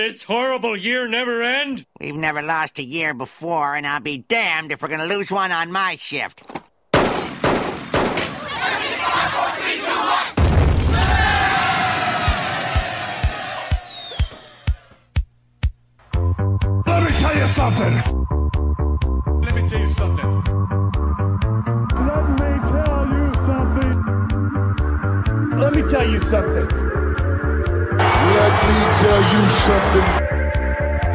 this horrible year never end? We've never lost a year before, and I'll be damned if we're gonna lose one on my shift. Let me tell you something. Let me tell you something. Let me tell you something. Let me tell you something. Let me tell you something.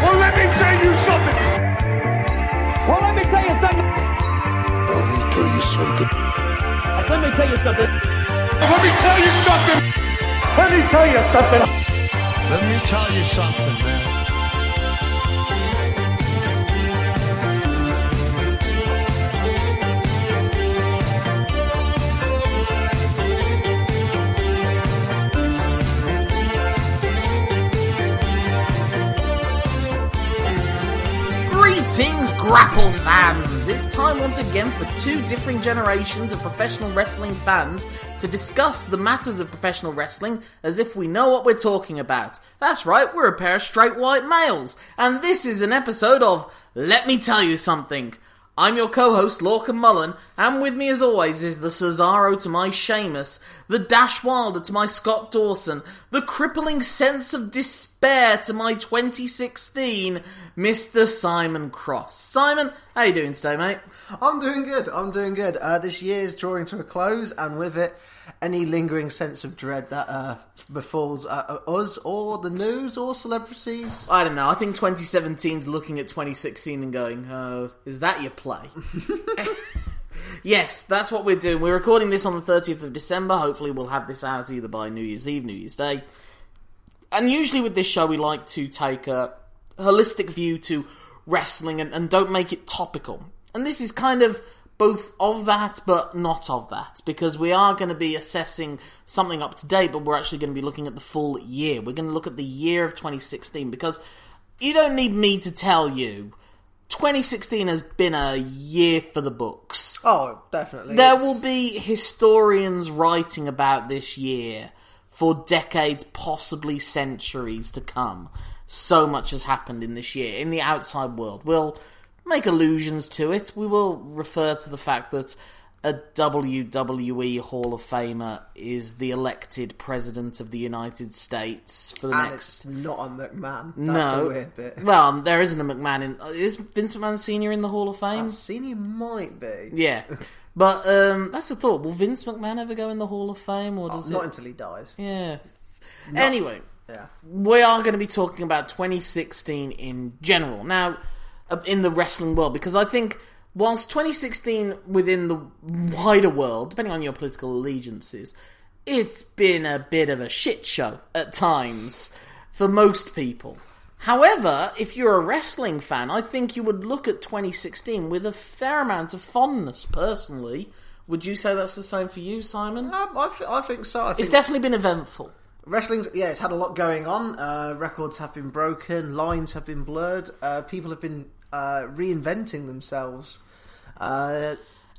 Well, let me tell you something. Well, let me tell you something. Let me tell you something. Let me tell you something. Let me tell you something. Let me tell you something. Let me tell you something, man. Greetings, Grapple fans! It's time once again for two different generations of professional wrestling fans to discuss the matters of professional wrestling as if we know what we're talking about. That's right, we're a pair of straight white males, and this is an episode of Let Me Tell You Something. I'm your co-host, Lorcan Mullen, and with me as always is the Cesaro to my Sheamus, the Dash Wilder to my Scott Dawson, the crippling sense of despair to my 2016, Mr. Simon Cross. Simon, how you doing today, mate? I'm doing good. I'm doing good. Uh, this year is drawing to a close, and with it, any lingering sense of dread that uh, befalls uh, us or the news or celebrities. I don't know. I think 2017's looking at 2016 and going, uh, is that your play? yes, that's what we're doing. We're recording this on the 30th of December. Hopefully, we'll have this out either by New Year's Eve, New Year's Day. And usually with this show, we like to take a holistic view to wrestling and, and don't make it topical. And this is kind of both of that, but not of that, because we are going to be assessing something up to date, but we're actually going to be looking at the full year. We're going to look at the year of 2016, because you don't need me to tell you 2016 has been a year for the books. Oh, definitely. There It's- will be historians writing about this year for decades, possibly centuries to come. So much has happened in this year in the outside world. We'll make allusions to it. We will refer to the fact that a WWE Hall of Famer is the elected president of the United States for the And next. it's not a McMahon. That's no, the weird bit. well, there isn't a McMahon in. Is Vince McMahon Senior in the Hall of Fame? Senior might be. Yeah, but um, that's the thought. Will Vince McMahon ever go in the Hall of Fame, or does Not it? until he dies. Yeah. Anyway, Yeah. we are going to be talking about 2016 in general now, in the wrestling world, because I think whilst 2016 within the wider world, depending on your political allegiances, it's been a bit of a shit show at times for most people. However, if you're a wrestling fan, I think you would look at 2016 with a fair amount of fondness, personally. Would you say that's the same for you, Simon? Um, I, th- I think so. I think It's definitely been eventful. Wrestling's yeah, it's had a lot going on. Uh, records have been broken, lines have been blurred. Uh, people have been uh, reinventing themselves.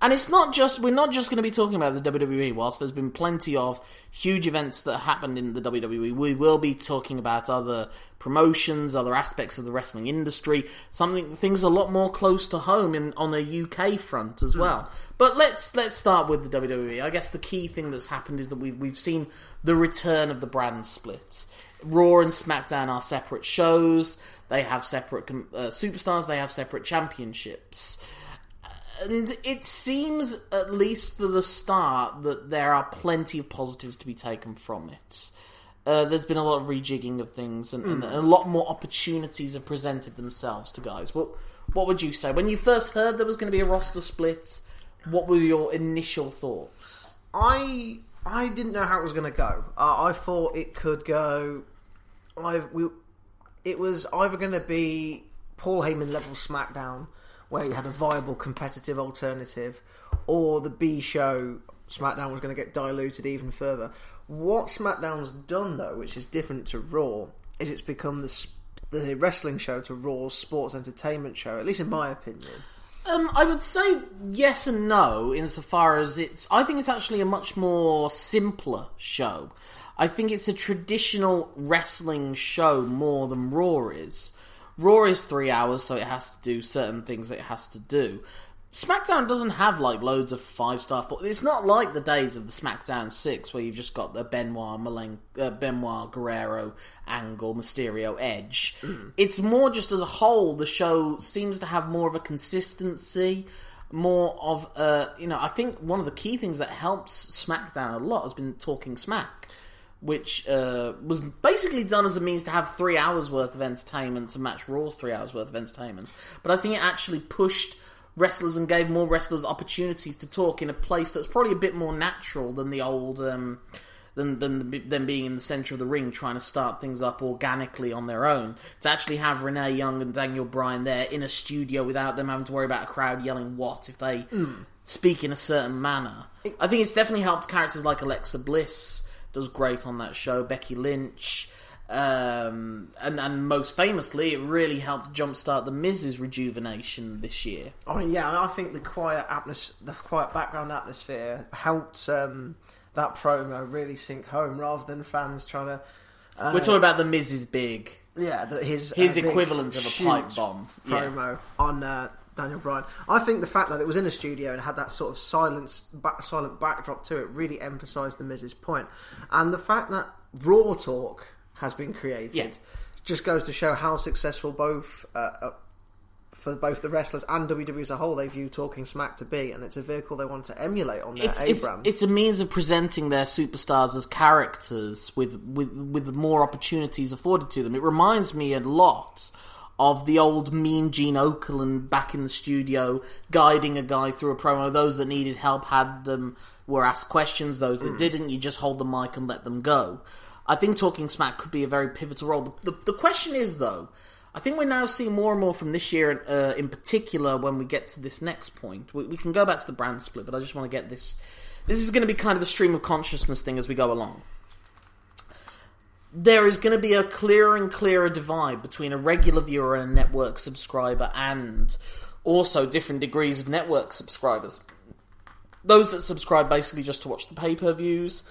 And it's not just we're not just going to be talking about the WWE. Whilst there's been plenty of huge events that happened in the WWE, we will be talking about other promotions, other aspects of the wrestling industry, something things a lot more close to home in on a UK front as well. But let's let's start with the WWE. I guess the key thing that's happened is that we've we've seen the return of the brand split. Raw and SmackDown are separate shows. They have separate uh, superstars. They have separate championships and it seems, at least for the start, that there are plenty of positives to be taken from it. Uh, there's been a lot of rejigging of things, and, and a lot more opportunities have presented themselves to guys. What What would you say when you first heard there was going to be a roster split? What were your initial thoughts? I I didn't know how it was going to go. Uh, I thought it could go. I we it was either going to be Paul Heyman level SmackDown, where you had a viable competitive alternative, or the B show SmackDown was going to get diluted even further. What SmackDown's done though, which is different to Raw, is it's become the the wrestling show to Raw's sports entertainment show. At least in my opinion. Um, I would say yes and no, insofar as it's. I think it's actually a much more simpler show. I think it's a traditional wrestling show more than Raw is. Raw is three hours, so it has to do certain things it has to do. SmackDown doesn't have like loads of five star. It's not like the days of the SmackDown six where you've just got the Benoit, Malen- uh, Benoit, Guerrero, Angle, Mysterio, Edge. It's more just as a whole. The show seems to have more of a consistency, more of a you know. I think one of the key things that helps SmackDown a lot has been talking smack which uh, was basically done as a means to have three hours worth of entertainment to match Raw's three hours worth of entertainment. But I think it actually pushed wrestlers and gave more wrestlers opportunities to talk in a place that's probably a bit more natural than the old. Um, than, than them being in the centre of the ring trying to start things up organically on their own. To actually have Renee Young and Daniel Bryan there in a studio without them having to worry about a crowd yelling what if they speak in a certain manner. I think it's definitely helped characters like Alexa Bliss does great on that show, Becky Lynch. Um, and, and most famously, it really helped jumpstart the Miz's rejuvenation this year. I mean, yeah, I think the quiet atmos- the quiet background atmosphere helped um, that promo really sink home, rather than fans trying to. Uh, We're talking about the Miz's big. yeah, the, his His uh, equivalent of a pipe bomb. Yeah. promo on uh, Daniel Bryan. I think the fact that it was in a studio and had that sort of silence, back, silent backdrop to it really emphasised the Miz's point, and the fact that Raw Talk has been created Yeah. just goes to show how successful both. Uh, uh, for both the wrestlers and WWE as a whole, they view Talking Smack to be, and it's a vehicle they want to emulate on their It's, A it's, brand. it's a means of presenting their superstars as characters with, with, with more opportunities afforded to them. It reminds me a lot of the old Mean Gene Okerlund back in the studio guiding a guy through a promo. Those that needed help had them, were asked questions. Those that didn't, you just hold the mic and let them go. I think Talking Smack could be a very pivotal role. The, the, the question is, though, I think we're now seeing more and more from this year, uh, in particular, when we get to this next point. We, we can go back to the brand split, but I just want to get this. This is going to be kind of a stream of consciousness thing as we go along. There is going to be a clearer and clearer divide between a regular viewer and a network subscriber, and also different degrees of network subscribers. Those that subscribe basically just to watch the pay per views,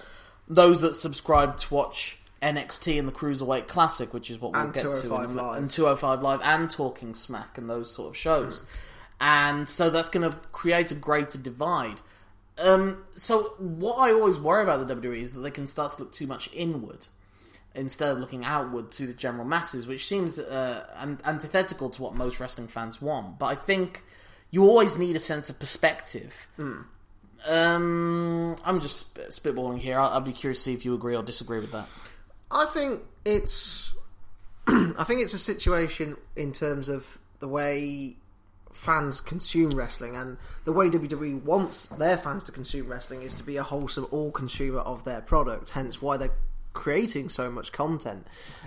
those that subscribe to watch NXT and the Cruiserweight Classic, which is what we'll And get to, in Live. and 205 Live and Talking Smack and those sort of shows. And so that's going to create a greater divide. Um, so what I always worry about the WWE is that they can start to look too much inward instead of looking outward to the general masses, which seems uh, antithetical to what most wrestling fans want. But I think you always need a sense of perspective. Um, I'm just spitballing here. I'll, I'll be curious to see if you agree or disagree with that. I think it's I think it's a situation in terms of the way fans consume wrestling and the way WWE wants their fans to consume wrestling is to be a wholesome all consumer of their product, hence why they're creating so much content.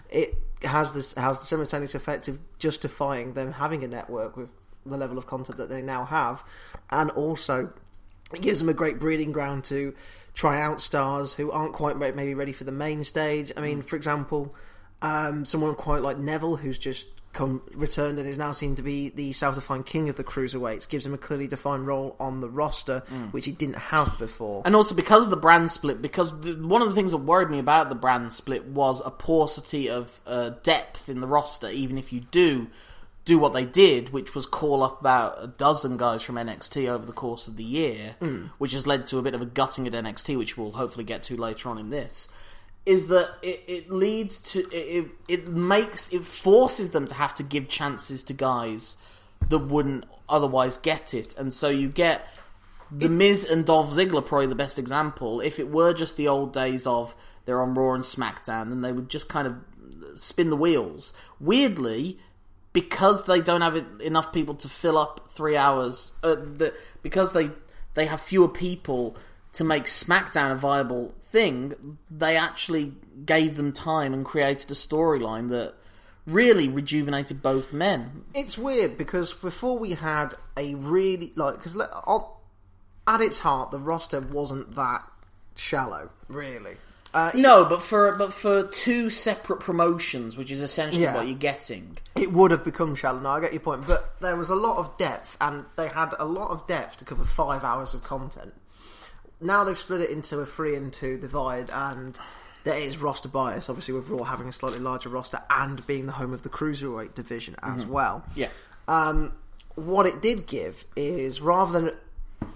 It has this has the simultaneous effect of justifying them having a network with the level of content that they now have and also it gives them a great breeding ground to try out stars who aren't quite maybe ready for the main stage. I mean, for example, um, someone quite like Neville, who's just come returned and is now seen to be the self-defined king of the cruiserweights, gives him a clearly defined role on the roster, which he didn't have before. And also because of the brand split, because the, one of the things that worried me about the brand split was a paucity of uh, depth in the roster. Even if you do do what they did, which was call up about a dozen guys from NXT over the course of the year, which has led to a bit of a gutting at NXT, which we'll hopefully get to later on in this. Is that it, it leads to it, it? It makes it forces them to have to give chances to guys that wouldn't otherwise get it, and so you get the Miz and Dolph Ziggler probably the best example. If it were just the old days of they're on Raw and SmackDown, then they would just kind of spin the wheels. Weirdly, because they don't have enough people to fill up three hours, uh, the, because they they have fewer people to make SmackDown a viable thing, they actually gave them time and created a storyline that really rejuvenated both men. it's weird because before we had a really like because at its heart the roster wasn't that shallow, really. Uh, No, but for but for two separate promotions, which is essentially Yeah. what you're getting. it would have become shallow. No, I get your point, but there was a lot of depth, and they had a lot of depth to cover five hours of content. Now they've split it into a three and two divide, and there is roster bias, obviously with Raw having a slightly larger roster and being the home of the cruiserweight division as well. Mm-hmm. Yeah. Um, what it did give is rather than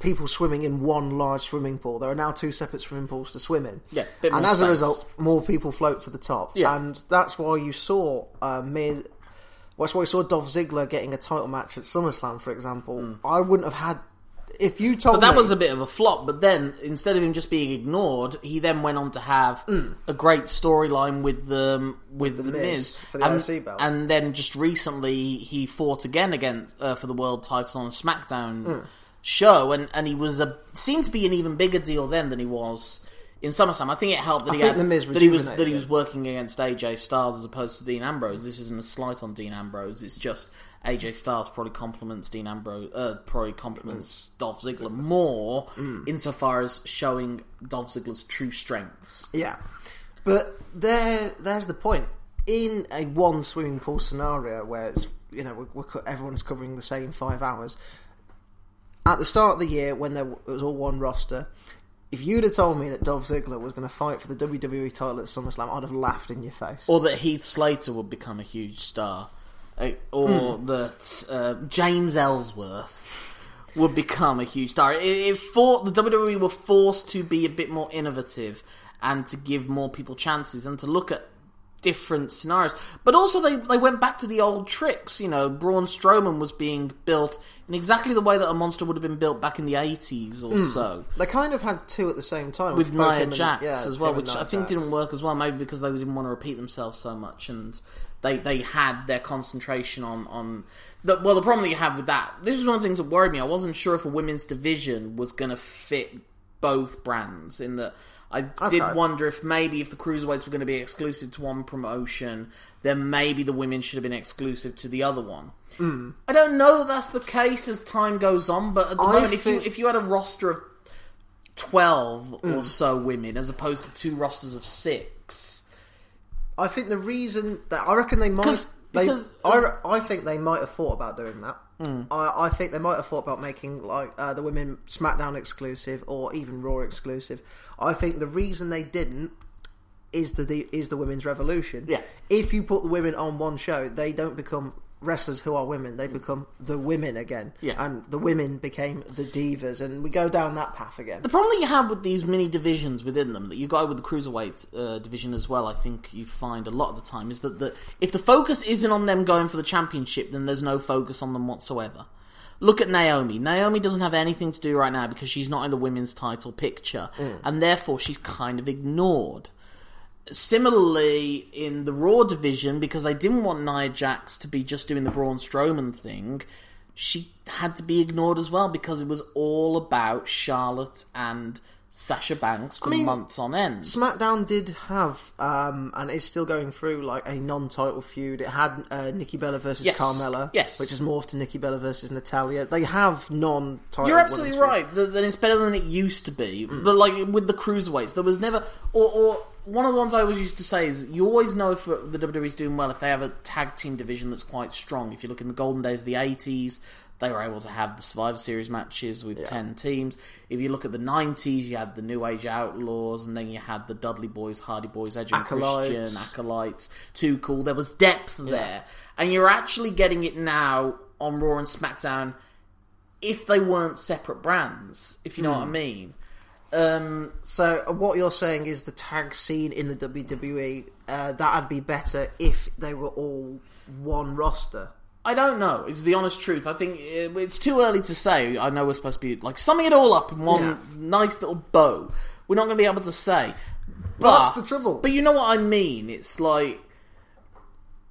people swimming in one large swimming pool, there are now two separate swimming pools to swim in. Yeah, and as a result, more people float to the top. Yeah. and that's why you saw uh, Miz. Well, that's why you saw Dolph Ziggler getting a title match at SummerSlam, for example. I wouldn't have had if you told Mm. But that me, was a bit of a flop. But then, instead of him just being ignored, he then went on to have a great storyline with the with, the, Mm. The Miz, Miz for the and, and then just recently he fought again against uh, for the world title on a SmackDown Mm. show, and and he was a seemed to be an even bigger deal then than he was. In SummerSlam, I think it helped that I he had The that he was that he was working against AJ Styles as opposed to Dean Ambrose. This isn't a slight on Dean Ambrose. It's just AJ Styles probably compliments Dean Ambrose, uh, probably compliments Dolph Ziggler more Mm. insofar as showing Dolph Ziggler's true strengths. Yeah, but there, there's the point. In a one swimming pool scenario where it's you know we're, we're, everyone's covering the same five hours. At the start of the year, when there was all one roster, if you'd have told me that Dolph Ziggler was going to fight for the WWE title at SummerSlam, I'd have laughed in your face. Or that Heath Slater would become a huge star, or Hmm. that uh, James Ellsworth would become a huge star. It, it for, the WWE were forced to be a bit more innovative and to give more people chances and to look at different scenarios. But also, they, they went back to the old tricks. You know, Braun Strowman was being built in exactly the way that a monster would have been built back in the 80s or so. They kind of had two at the same time With Nia him and- yeah, as well, which I think Jax. didn't work as well, maybe because they didn't want to repeat themselves so much and they they had their concentration on on the, well the problem that you have with that this was one of the things that worried me I wasn't sure if a women's division was going to fit both brands in that I did Okay. wonder if maybe if the cruiserweights were going to be exclusive to one promotion then maybe the women should have been exclusive to the other one I don't know that that's the case as time goes on but at the I moment if you if you had a roster of 12 Mm. or so women as opposed to two rosters of six I think the reason that I reckon they might, they, because- I, I think they might have thought about doing that. I, I think they might have thought about making like uh, the women SmackDown exclusive or even Raw exclusive. I think the reason they didn't is the, the is the women's revolution. Yeah. If you put the women on one show, they don't become wrestlers who are women. They become the women again. Yeah. And the women became the divas, and we go down that path again. The problem that you have with these mini divisions within them, that you got with the cruiserweight uh, division as well, I think you find a lot of the time, is that the, if the focus isn't on them going for the championship, then there's no focus on them whatsoever. Look at Naomi. Naomi doesn't have anything to do right now because she's not in the women's title picture, and therefore she's kind of ignored. Similarly, in the Raw division, because they didn't want Nia Jax to be just doing the Braun Strowman thing, she had to be ignored as well because it was all about Charlotte and Sasha Banks for mean, months on end. SmackDown did have, um, and is still going through, like a non-title feud. It had uh, Nikki Bella versus Yes. Carmella, Yes. which has morphed to Nikki Bella versus Natalya. They have non-title. You're absolutely right. That it's better than it used to be. Mm. But like with the cruiserweights, there was never. Or, or one of the ones I always used to say is you always know if the WWE's doing well if they have a tag team division that's quite strong. If you look in the golden days of the '80s, they were able to have the Survivor Series matches with ten teams. If you look at the '90s, you had the New Age Outlaws, and then you had the Dudley Boyz, Hardy Boyz, Edge and Acolytes. Christian, Acolytes. Too cool. There was depth there, and you're actually getting it now on Raw and SmackDown if they weren't separate brands, if you know Hmm. what I mean. Um, So what you're saying is the tag scene in the WWE uh, that'd be better if they were all one roster. I don't know. It's the honest truth. I think uh, it's too early to say. I know we're supposed to be like summing it all up in one Yeah. nice little bow. We're not going to be able to say. But, Well, that's the trouble. But you know what I mean. It's like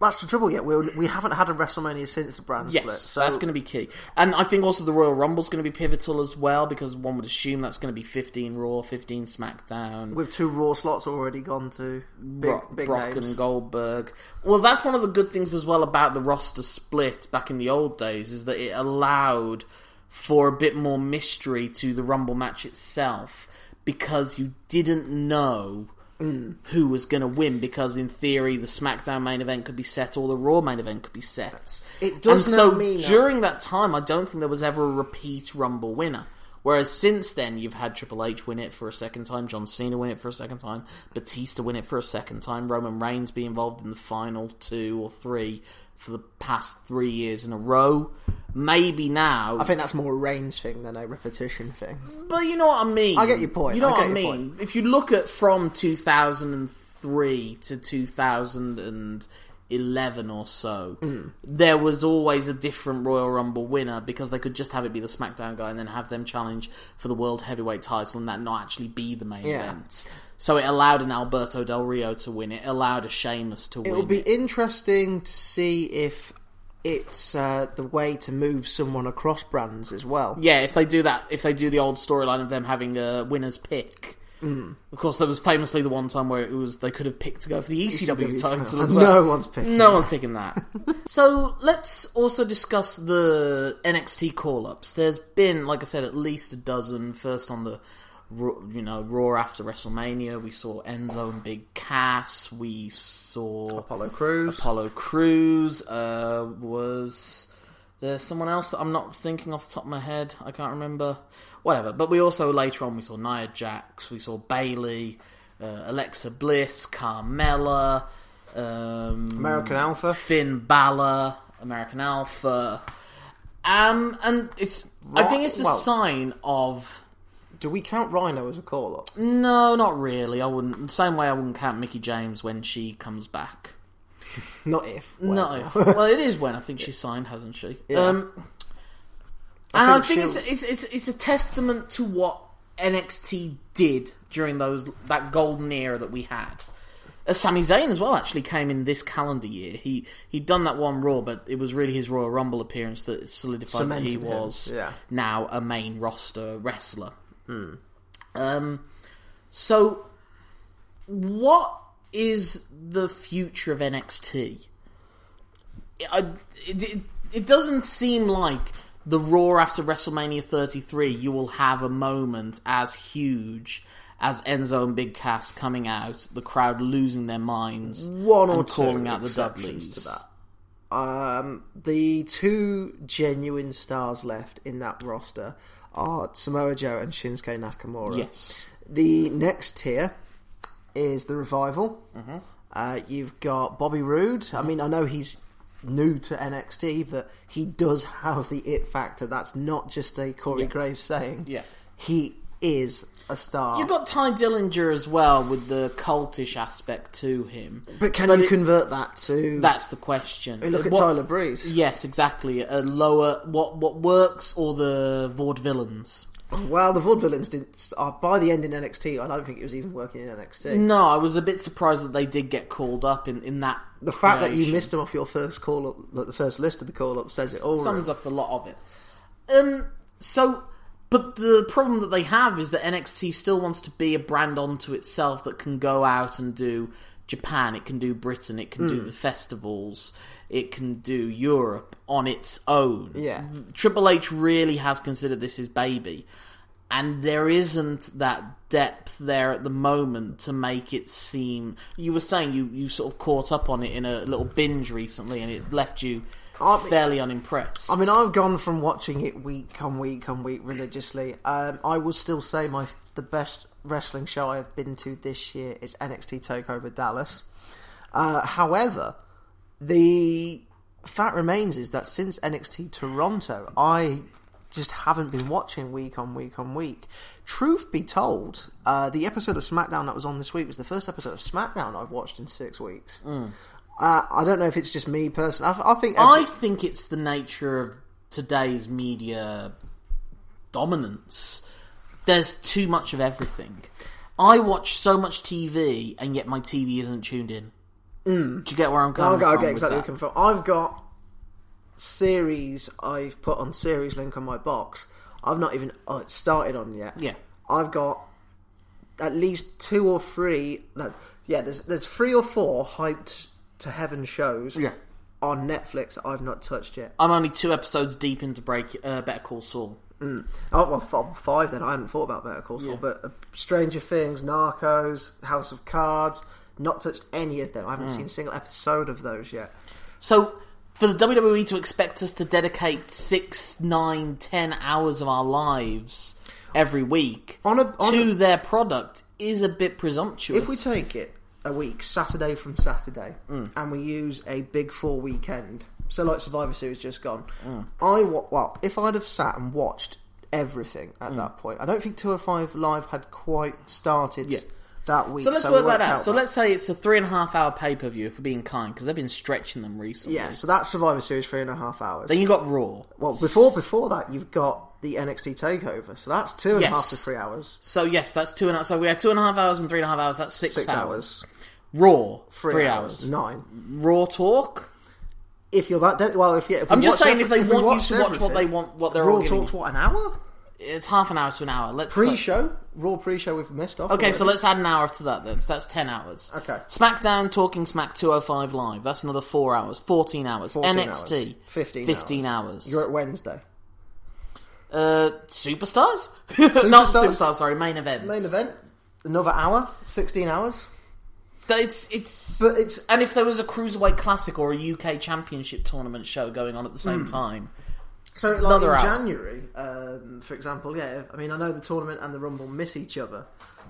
That's the trouble. Yet we we haven't had a WrestleMania since the brand yes, split. So that's going to be key. And I think also the Royal Rumble's going to be pivotal as well because one would assume that's going to be 15 Raw, 15 SmackDown. with two Raw slots already gone to big Brock, big Brock names. and Goldberg. Well, that's one of the good things as well about the roster split back in the old days is that it allowed for a bit more mystery to the Rumble match itself because you didn't know Mm. who was going to win because in theory the SmackDown main event could be set or the Raw main event could be set. It does and so mean that- during that time I don't think there was ever a repeat Rumble winner. Whereas since then, you've had Triple H win it for a second time, John Cena win it for a second time, Batista win it for a second time, Roman Reigns be involved in the final two or three for the past three years in a row. Maybe now, I think that's more a Reigns thing than a repetition thing. but you know what I mean. I get your point, You know I what I mean. point. If you look at from 2003 to 2011 or so, Hmm. there was always a different Royal Rumble winner because they could just have it be the SmackDown guy and then have them challenge for the World Heavyweight title and that not actually be the main Yeah. event. So it allowed an Alberto Del Rio to win it, allowed a Sheamus to win It'll be it. interesting to see if it's uh, the way to move someone across brands as well. Yeah, if they do that, if they do the old storyline of them having a winner's pick. Hmm. Of course, there was famously the one time where it was they could have picked to go for the ECW, ECW title as well. No one's picking No that. one's picking that. so let's also discuss the NXT call-ups. There's been, like I said, at least a dozen. First on the, you know, Raw after WrestleMania, we saw Enzo and Big Cass. We saw Apollo Crews. Apollo Crews uh, was there someone else that I'm not thinking off the top of my head. I can't remember. Whatever. But we also later on we saw Nia Jax, we saw Bayley, uh, Alexa Bliss, Carmella, um, American Alpha. Finn Balor, American Alpha. Um, and it's I think it's a Well- sign of Do we count Rhino as a call up? no, not really. I wouldn't. The same way I wouldn't count Mickie James when she comes back. Not if. No, well, it is when I think she signed, hasn't she? Yeah. Um, and I think think it's, it's it's it's a testament to what NXT did during those that golden era that we had. Uh, Sami Zayn as well actually came in this calendar year. He he'd done that one Raw, but it was really his Royal Rumble appearance that solidified that he was yeah. now a main roster wrestler. Um, so what is the future of NXT? I, it, it, it doesn't seem like the Raw after WrestleMania 33 you will have a moment as huge as Enzo and Big Cass coming out, the crowd losing their minds, One or calling out the Dudleys. to that. Um, the two genuine stars left in that roster are Samoa Joe and Shinsuke Nakamura. Yes. The next tier is the revival. Mm-hmm. Uh, you've got Bobby Roode. I mean, I know he's new to NXT, but he does have the it factor. That's not just a Corey Graves saying. Yeah. He is a star. You've got Tye Dillinger as well with the cultish aspect to him. but can but you it- convert that to? That's the question. I mean, look Uh, at what- Tyler Breeze. Yes, exactly. A lower what what works or the vaudevillains. Well, the vaudevillains didn't. Uh, by the end in NXT, I don't think it was even working in NXT. No, I was a bit surprised that they did get called up in, in that. The fact that you missed them off your first call up, like the first list of the call up, says it all. sums up a lot of it. Um, so, but the problem that they have is that NXT still wants to be a brand onto itself that can go out and do Japan, it can do Britain, it can Hmm. do the festivals, it can do Europe on its own. Yeah. Triple H really has considered this his baby. And there isn't that depth there at the moment to make it seem. You were saying you, you sort of caught up on it in a little binge recently, and it left you I mean- fairly unimpressed. I mean, I've gone from watching it week on week on week religiously. Um, I will still say my the best wrestling show I have been to this year is NXT Takeover Dallas. Uh, however, the fact remains is that since NXT Toronto, I just haven't been watching week on week on week. Truth be told, uh, the episode of SmackDown that was on this week was the first episode of SmackDown I've watched in six weeks. Uh, I don't know if it's just me personally. I, I think every- I think it's the nature of today's media dominance. There's too much of everything. I watch so much TV, and yet my TV isn't tuned in. Do you get where I'm coming I'll from? get exactly where you're coming from. I've got series I've put on series link on my box. I've not even uh, started on yet. Yeah. I've got at least two or three. No, yeah. There's there's three or four hyped to heaven shows. Yeah. On Netflix that I've not touched yet. I'm only two episodes deep into break. Uh, Better Call Saul. Oh well, f- five then. I hadn't thought about Better Call Saul, but uh, Stranger Things, Narcos, House of Cards. Not touched any of them. I haven't seen a single episode of those yet. So, for the WWE to expect us to dedicate six, nine, ten hours of our lives every week On a- on to a- their product is a bit presumptuous. If we take it a week, Saturday from Saturday, Mm. and we use a big four weekend, so like Survivor Series just gone, Mm. I wa- well, if I'd have sat and watched everything Mm. at that point, I don't think 205 Live had quite started that week. so let's we work that out. count So let's say it's a three and a half hour pay per view for being kind because they've been stretching them recently. Yeah, so that's Survivor Series three and a half hours. Then you got Raw. well, before before that, you've got the NXT Takeover, so that's two and a half Yes. to three hours. So yes, that's two and a half. So we had two and a half hours and three and a half hours. That's six, Six hours. hours. Raw Three, three, hours. hours. Nine. Raw talk. If you're that, de- well, if, you, if I'm just saying every- if they we want you to watch what they want, what they're Raw all talks what an hour It's half an hour to an hour. Let's pre-show. Raw pre-show we've missed off. Okay, so let's add an hour to that then. So that's 10 hours. Okay. SmackDown Talking Smack 205 Live. That's another 4 hours. 14 hours. 14 NXT. hours. 15, 15 hours. You're at Wednesday. Uh, Superstars? Not Superstars? Superstars, sorry. Main event. Main event. Another hour. Sixteen hours. It's, it's, But it's- And if there was a Cruiserweight Classic or a UK Championship tournament show going on at the same Hmm. time. So, like Another in hour. January, um, for example, yeah. I mean, I know the tournament and the Rumble miss each other,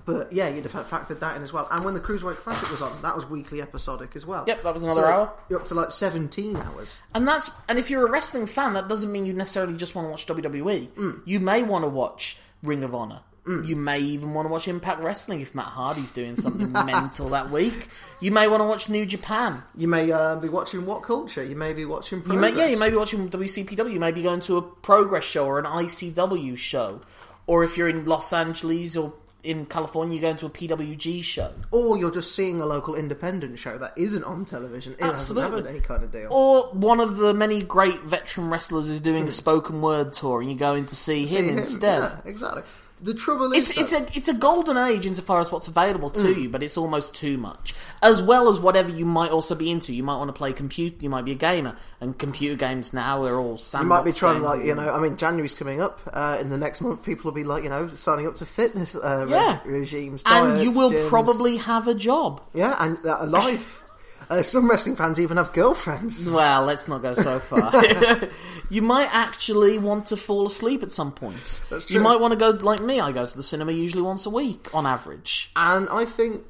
but yeah, you'd have factored that in as well. And when the Cruiserweight Classic was on, that was weekly episodic as well. Yep, that was another So hour. You're up to like seventeen hours. And that's and if you're a wrestling fan, that doesn't mean you necessarily just want to watch WWE. Mm. You may want to watch Ring of Honor. You may even want to watch Impact Wrestling if Matt Hardy's doing something mental that week. You may want to watch New Japan. You may uh, be watching WhatCulture. You may be watching. You may, yeah, you may be watching WCPW. You may be going to a Progress show or an ICW show, or if you're in Los Angeles or in California, you're going to a PWG show. Or you're just seeing a local independent show that isn't on television. It Absolutely. any kind of deal. Or one of the many great veteran wrestlers is doing a spoken word tour, and you're going to see him him, instead. Yeah, exactly. The trouble is, It's it's a it's a golden age insofar as what's available to you, but it's almost too much. As well as whatever you might also be into. You might want to play computer. You might be a gamer, and computer games now are all You might be trying, like, you know, I mean, January's coming up. Uh, in the next month, people will be, like, you know, signing up to fitness uh, re- Yeah. regimes. and you will gyms. probably have a job. Yeah, and uh, a life. Uh, some wrestling fans even have girlfriends. Well, let's not go so far. you might actually want to fall asleep at some point. That's You might want to go like me. I go to the cinema usually once a week on average. And I think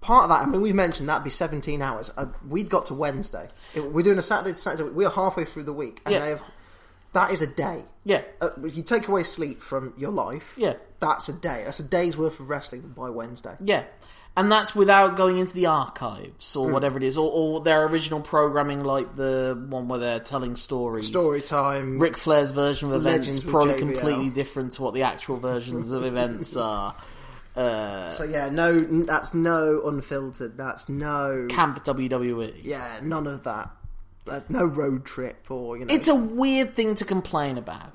part of that, I mean, we mentioned that'd be 17 hours. Uh, we'd got to Wednesday. It- we're doing a Saturday to Saturday. We're halfway through the week. And Yeah. they have, that is a day. Yeah, Uh, if you take away sleep from your life, Yeah. that's a day. That's a day's worth of wrestling by Wednesday. Yeah. And that's without going into the archives or whatever it is, or, or their original programming, like the one where they're telling stories. Story time. Ric Flair's version of events Legends is probably JBL. completely different to what the actual versions of events are. Uh, So yeah, no, that's no unfiltered. That's no, Camp WWE. yeah, none of that. Uh, no road trip or you know. It's a weird thing to complain about.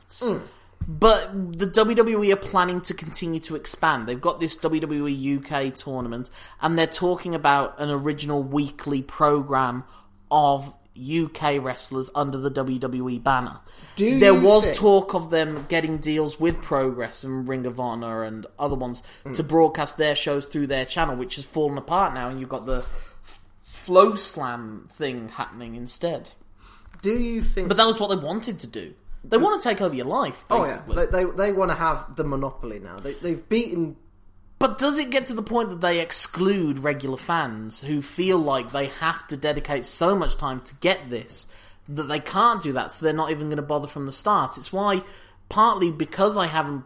But the WWE are planning to continue to expand. They've got this WWE UK tournament, and they're talking about an original weekly program of UK wrestlers under the WWE banner. Do there was think- talk of them getting deals with Progress and Ring of Honor and other ones mm. to broadcast their shows through their channel, which has fallen apart now, and you've got the FloSlam thing happening instead. Do you think? But that was what they wanted to do. They want to take over your life, oh yeah, they they, they want to have the monopoly now. They they've beaten. But does it get to the point that they exclude regular fans who feel like they have to dedicate so much time to get this that they can't do that, so they're not even going to bother from the start? It's why, partly because I haven't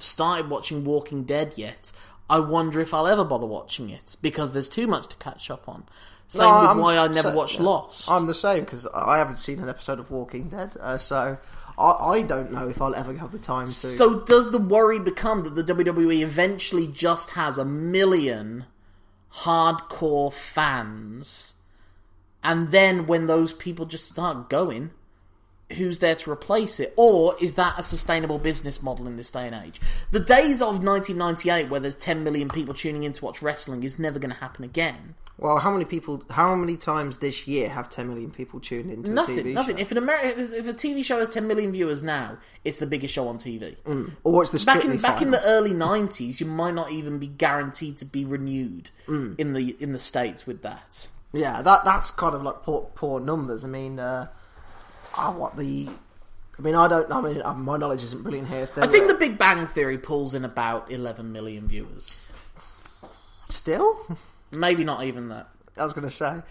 started watching Walking Dead yet, I wonder if I'll ever bother watching it because there's too much to catch up on. Same No, with I'm- why I never so- watched yeah. Lost. I'm the same because I haven't seen an episode of Walking Dead, uh, so I, I don't know if I'll ever have the time to. So does the worry become that the WWE eventually just has a million hardcore fans, and then when those people just start going, who's there to replace it? Or is that a sustainable business model in this day and age? The days of 1998 where there's 10 million people tuning in to watch wrestling is never going to happen again. Well, how many people? How many times this year have 10 million people tuned into a TV nothing. show? If an if a TV show has 10 million viewers now, it's the biggest show on TV. or it's the back in back in the early nineties, you might not even be guaranteed to be renewed Mm. in the in the states with that. Yeah, that that's kind of like poor, poor numbers. I mean, uh, ah, what the I mean, I don't. I mean, uh, my knowledge isn't brilliant here. I think the Big Bang Theory pulls in about 11 million viewers. still. Maybe not even that. I was going to say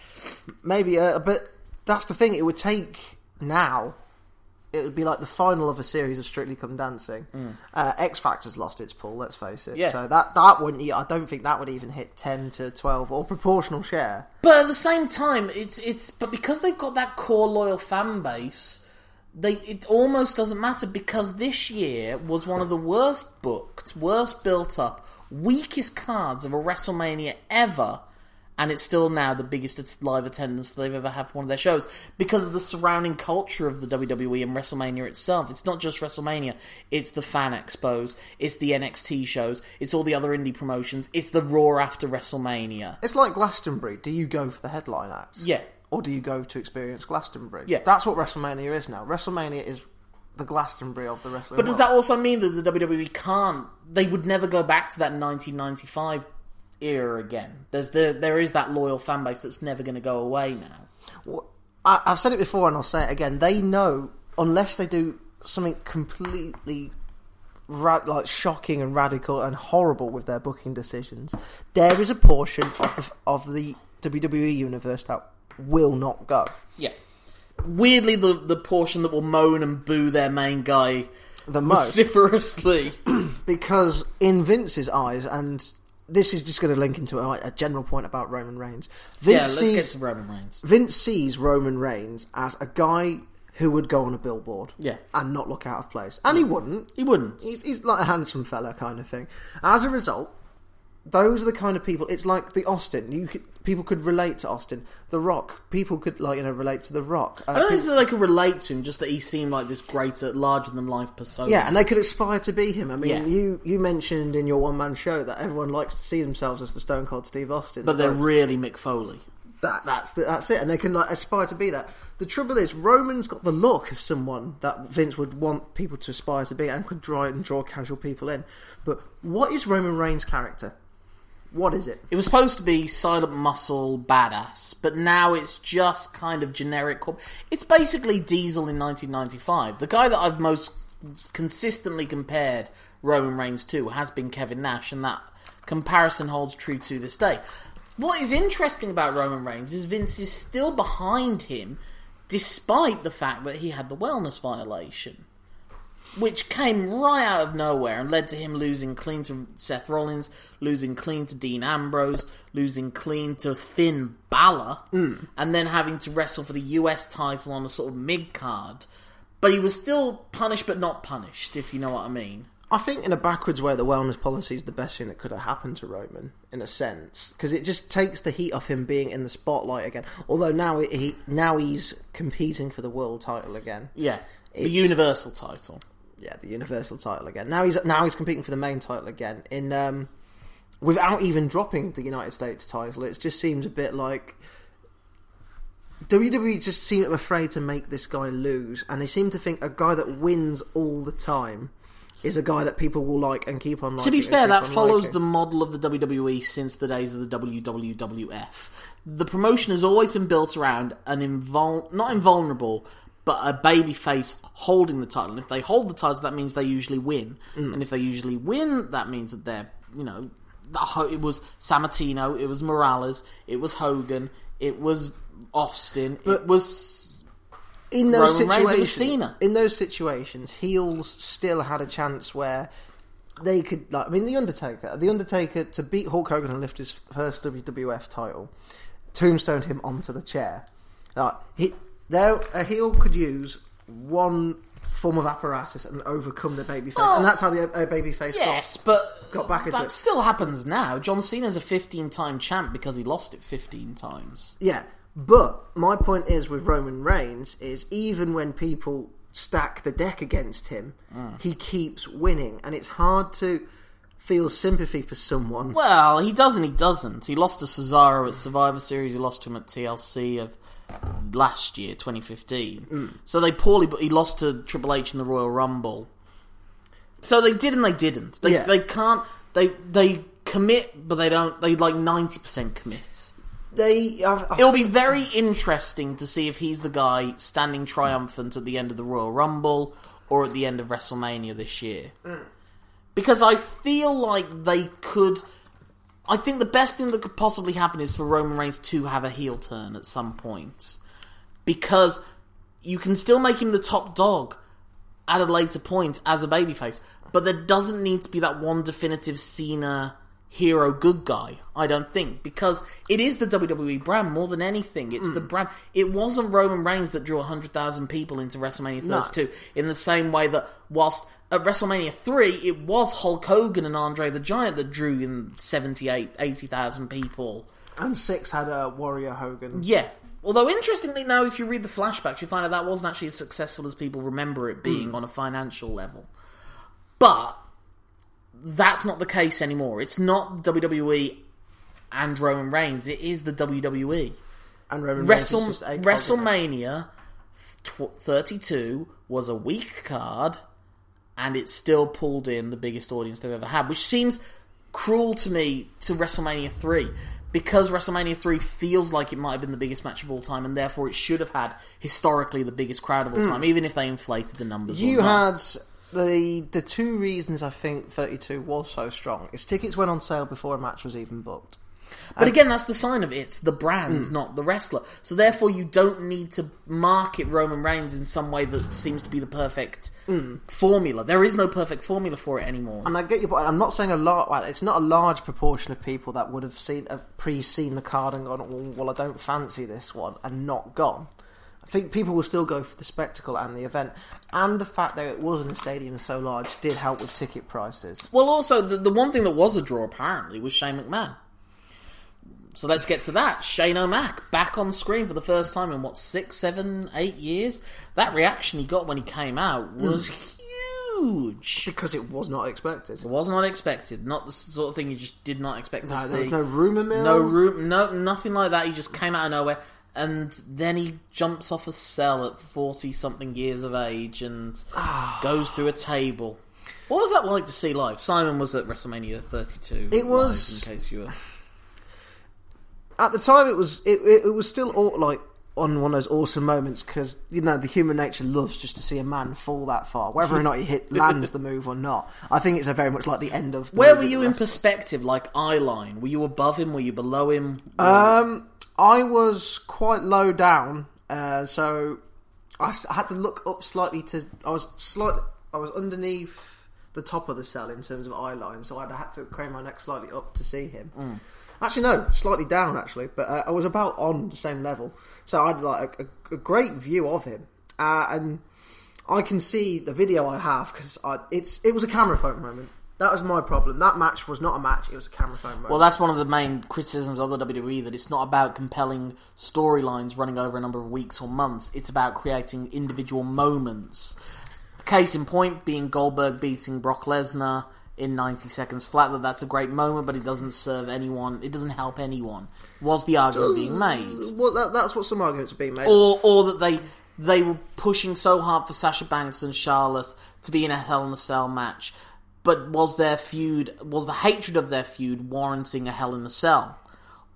maybe, uh, but that's the thing. It would take now. It would be like the final of a series of Strictly Come Dancing. Uh, X Factor's lost its pull. Let's face it. Mm. Yeah. So that that wouldn't. I don't think that would even hit ten to twelve or proportional share. But at the same time, it's it's but because they've got that core loyal fan base, they it almost doesn't matter because this year was one of the worst booked, worst built up, weakest cards of a WrestleMania ever. And it's still now the biggest live attendance they've ever had for one of their shows because of the surrounding culture of the WWE and WrestleMania itself. It's not just WrestleMania; it's the fan expos, it's the NXT shows, it's all the other indie promotions, it's the Raw after WrestleMania. It's like Glastonbury. Do you go for the headline acts? Yeah, Or do you go to experience Glastonbury? Yeah. That's what WrestleMania is now. WrestleMania is the Glastonbury of the wrestling. But does world. that also mean that the WWE can't? They would never go back to that 1995 era again. There's there there is that loyal fan base that's never going to go away now. Well, I, I've said it before and I'll say it again. They know unless they do something completely ra- like shocking and radical and horrible with their booking decisions, there is a portion of the, of the WWE universe that will not go. Yeah. Weirdly, the the portion that will moan and boo their main guy The most vociferously. because in Vince's eyes, and this is just going to link into a, a general point about Roman Reigns. Vince yeah, let's sees, get to Roman Reigns. Vince sees Roman Reigns as a guy who would go on a billboard, Yeah. and not look out of place, and he wouldn't. He wouldn't. He's, he's like a handsome fella kind of thing. As a result, those are the kind of people. It's like the Austin. You could, people could relate to Austin. The Rock. People could like you know relate to the Rock. Uh, I don't think that they could relate to him, just that he seemed like this greater, larger than life persona. yeah, and they could aspire to be him. I mean, Yeah. you you mentioned in your one man show that everyone likes to see themselves as the Stone Cold Steve Austin, but they're really Mick Foley. that that's the, that's it, and they can like aspire to be that. The trouble is, Roman's got the look of someone that Vince would want people to aspire to be, and could draw and draw casual people in. But what is Roman Reigns' character? What is it? It was supposed to be silent muscle badass, but now it's just kind of generic. corp- It's basically Diesel in 1995. The guy that I've most consistently compared Roman Reigns to has been Kevin Nash, and that comparison holds true to this day. What is interesting about Roman Reigns is Vince is still behind him, despite the fact that he had the wellness violation which came right out of nowhere and led to him losing clean to Seth Rollins, losing clean to Dean Ambrose, losing clean to Finn Balor, mm. and then having to wrestle for the US title on a sort of mid card. But he was still punished, but not punished, if you know what I mean. I think in a backwards way, the wellness policy is the best thing that could have happened to Roman, in a sense, because it just takes the heat off him being in the spotlight again. Although now he now he's competing for the world title again. Yeah, the Universal title. Yeah, the Universal title again. Now he's now he's competing for the main title again in um, without even dropping the United States title. It just seems a bit like WWE just seem afraid to make this guy lose, and they seem to think a guy that wins all the time is a guy that people will like and keep on. To be fair, that follows liking. the model of the WWE since the days of the WWF. The promotion has always been built around an invul- not invulnerable, but a babyface holding the title. And if they hold the title, that means they usually win. Mm. And if they usually win, that means that they're, you know, it was Sammartino, it was Morales, it was Hogan, it was Austin, it was in those Roman Reigns, it was situations, Cena. in those situations, heels still had a chance where they could. Like, I mean, the Undertaker, the Undertaker to beat Hulk Hogan and lift his first WWF title, tombstoned him onto the chair. Like, he, there, a heel could use one form of apparatus and overcome the babyface, Well, and that's how the uh, babyface Yes, but got back into that it. still happens now. John Cena's a 15-time champ because he lost it 15 times. Yeah, but my point is with Roman Reigns is even when people stack the deck against him, Mm. he keeps winning, and it's hard to feel sympathy for someone. Well, he doesn't. he doesn't. He lost to Cesaro at Survivor Series. He lost to him at TLC of last year, 2015. Mm. So they poorly, but he lost to Triple H in the Royal Rumble. So they did and they didn't. They Yeah. they can't. They they commit, but they don't. They like ninety percent commit. they. I, I, It'll be very interesting to see if he's the guy standing triumphant at the end of the Royal Rumble or at the end of WrestleMania this year. Mm. Because I feel like they could. I think the best thing that could possibly happen is for Roman Reigns to have a heel turn at some point. Because you can still make him the top dog at a later point as a babyface, but there doesn't need to be that one definitive Cena hero good guy, I don't think, because it is the WWE brand more than anything. It's the hmm. brand. It wasn't Roman Reigns that drew 100,000 people into WrestleMania 32 in the same way that whilst at WrestleMania 3 it was Hulk Hogan and Andre the Giant that drew in 78, 80,000 people. and six had a Warrior Hogan. Yeah. Although, interestingly, now if you read the flashbacks, you find out that wasn't actually as successful as people remember it being hmm. on a financial level. But that's not the case anymore. It's not WWE and Roman Reigns. It is the WWE. And Roman Reigns is Wrestle, just a cog in it. WrestleMania 32 was a weak card, and it still pulled in the biggest audience they've ever had, which seems cruel to me to WrestleMania 3 because WrestleMania 3 feels like it might have been the biggest match of all time, and therefore it should have had historically the biggest crowd of all time, even if they inflated the numbers. Hmm. You had the the two reasons I think 32 was so strong is tickets went on sale before a match was even booked. But again, that's the sign of it. It's the brand, Hmm. not the wrestler. So therefore, you don't need to market Roman Reigns in some way that seems to be the perfect formula. There is no perfect formula for it anymore. And I get your point. I'm not saying a lot. Well, it's not a large proportion of people that would have seen have pre-seen the card and gone, "Oh, "Well, I don't fancy this one," and not gone. I think people will still go for the spectacle and the event, and the fact that it was in a stadium so large did help with ticket prices. Well, also, the, the one thing that was a draw, apparently, was Shane McMahon. So let's get to that. Shane O'Mac, back on screen for the first time in, what, six, seven, eight years? That reaction he got when he came out hmm. was huge. Because it was not expected. It was not expected. Not the sort of thing you just did not expect to No, see. there was no rumour mills. No room, no nothing like that. He just came out of nowhere, and then he jumps off a cell at forty something years of age and ah. goes through a table. What was that like to see live? Simon was at WrestleMania 32. It was- live, in case you were. At the time, it was it, it, it was still all, like on one of those awesome moments because you know the human nature loves just to see a man fall that far, whether or not he hit lands the move or not. I think it's a very much like the end of. The Where were you in perspective, like eye line? Were you above him? Were you below him? Um, I was quite low down, uh, so I had to look up slightly to. I was slightly. I was underneath the top of the cell in terms of eye line, so I had to crane my neck slightly up to see him. Mm. Actually, no, slightly down actually, but uh, I was about on the same level, so I had like a, a, great view of him, uh, and I can see the video I have because it's it was a camera phone moment. That was my problem. That match was not a match; it was a camera phone moment. Well, that's one of the main criticisms of the WWE that it's not about compelling storylines running over a number of weeks or months. It's about creating individual moments. Case in point being Goldberg beating Brock Lesnar in 90 seconds flat. That that's a great moment, but it doesn't serve anyone. It doesn't help anyone. Was the argument being made? Well, that, that's what some arguments are being made. or or that they they were pushing so hard for Sasha Banks and Charlotte to be in a Hell in a Cell match, but was their feud was the hatred of their feud warranting a Hell in a Cell?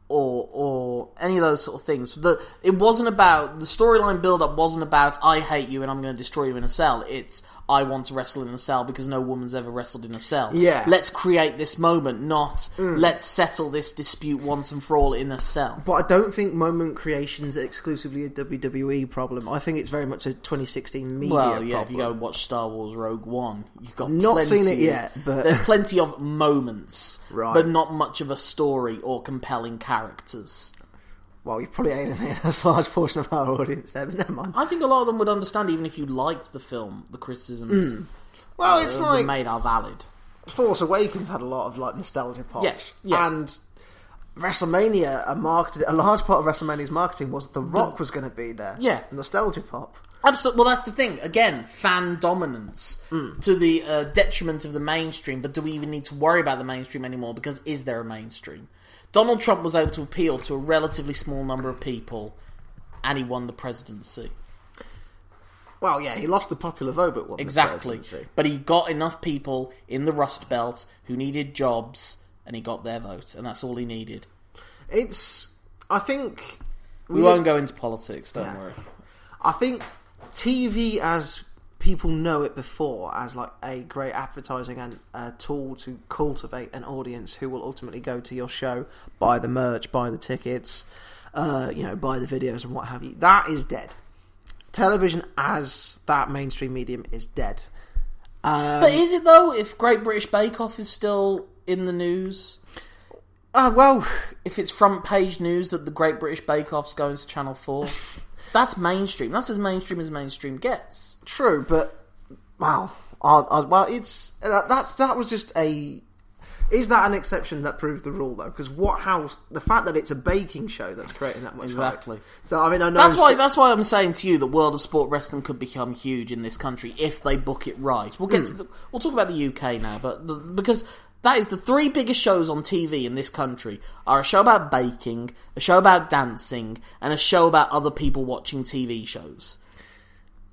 Or, or any of those sort of things. The it wasn't about the storyline build up. Wasn't about I hate you and I'm going to destroy you in a cell. It's I want to wrestle in a cell because no woman's ever wrestled in a cell. Yeah. let's create this moment, not mm. let's settle this dispute once and for all in a cell. But I don't think moment creation's exclusively a WWE problem. I think it's very much a 2016 media Well, problem. yeah, if you go watch Star Wars Rogue One, you've got Not seen it yet, but- there's plenty of moments, Right. but not much of a story or compelling characters. Well, you've probably alienated a large portion of our audience there, but never mind. I think a lot of them would understand even if you liked the film. The criticisms mm. Well, that it's uh, like made are valid. Force Awakens had a lot of like nostalgia pops. Yes, yeah. And WrestleMania, a marketed a large part of WrestleMania's marketing was The Rock was going to be there. Yeah. nostalgia pop. Absolutely. Well, that's the thing. Again, fan dominance mm. to the uh, detriment of the mainstream. But do we even need to worry about the mainstream anymore? Because is there a mainstream? Donald Trump was able to appeal to a relatively small number of people, and he won the presidency. Well, yeah, he lost the popular vote, but won the Exactly. presidency. But he got enough people in the Rust Belt who needed jobs, and he got their vote, and that's all he needed. It's I think We won't go into politics. Don't Yeah. worry. I think TV, as people know it before, as like a great advertising and a tool to cultivate an audience who will ultimately go to your show, buy the merch, buy the tickets, uh, you know, buy the videos and what have you. That is dead. Television as that mainstream medium is dead. Um, But is it though? If Great British Bake Off is still in the news, Uh, well, if it's front page news that the Great British Bake Off's going to Channel Four, that's mainstream. That's as mainstream as mainstream gets. True, but wow, I, I, well, it's uh, that's that was just a. Is that an exception that proves the rule though? Because what house? The fact that it's a baking show that's creating that much hype. Exactly. So I mean, I know That's why. st- That's why I'm saying to you that World of Sport Wrestling could become huge in this country if they book it right. We'll get. To the, we'll talk about the UK now, but the, because that is the three biggest shows on TV in this country are a show about baking, a show about dancing, and a show about other people watching TV shows.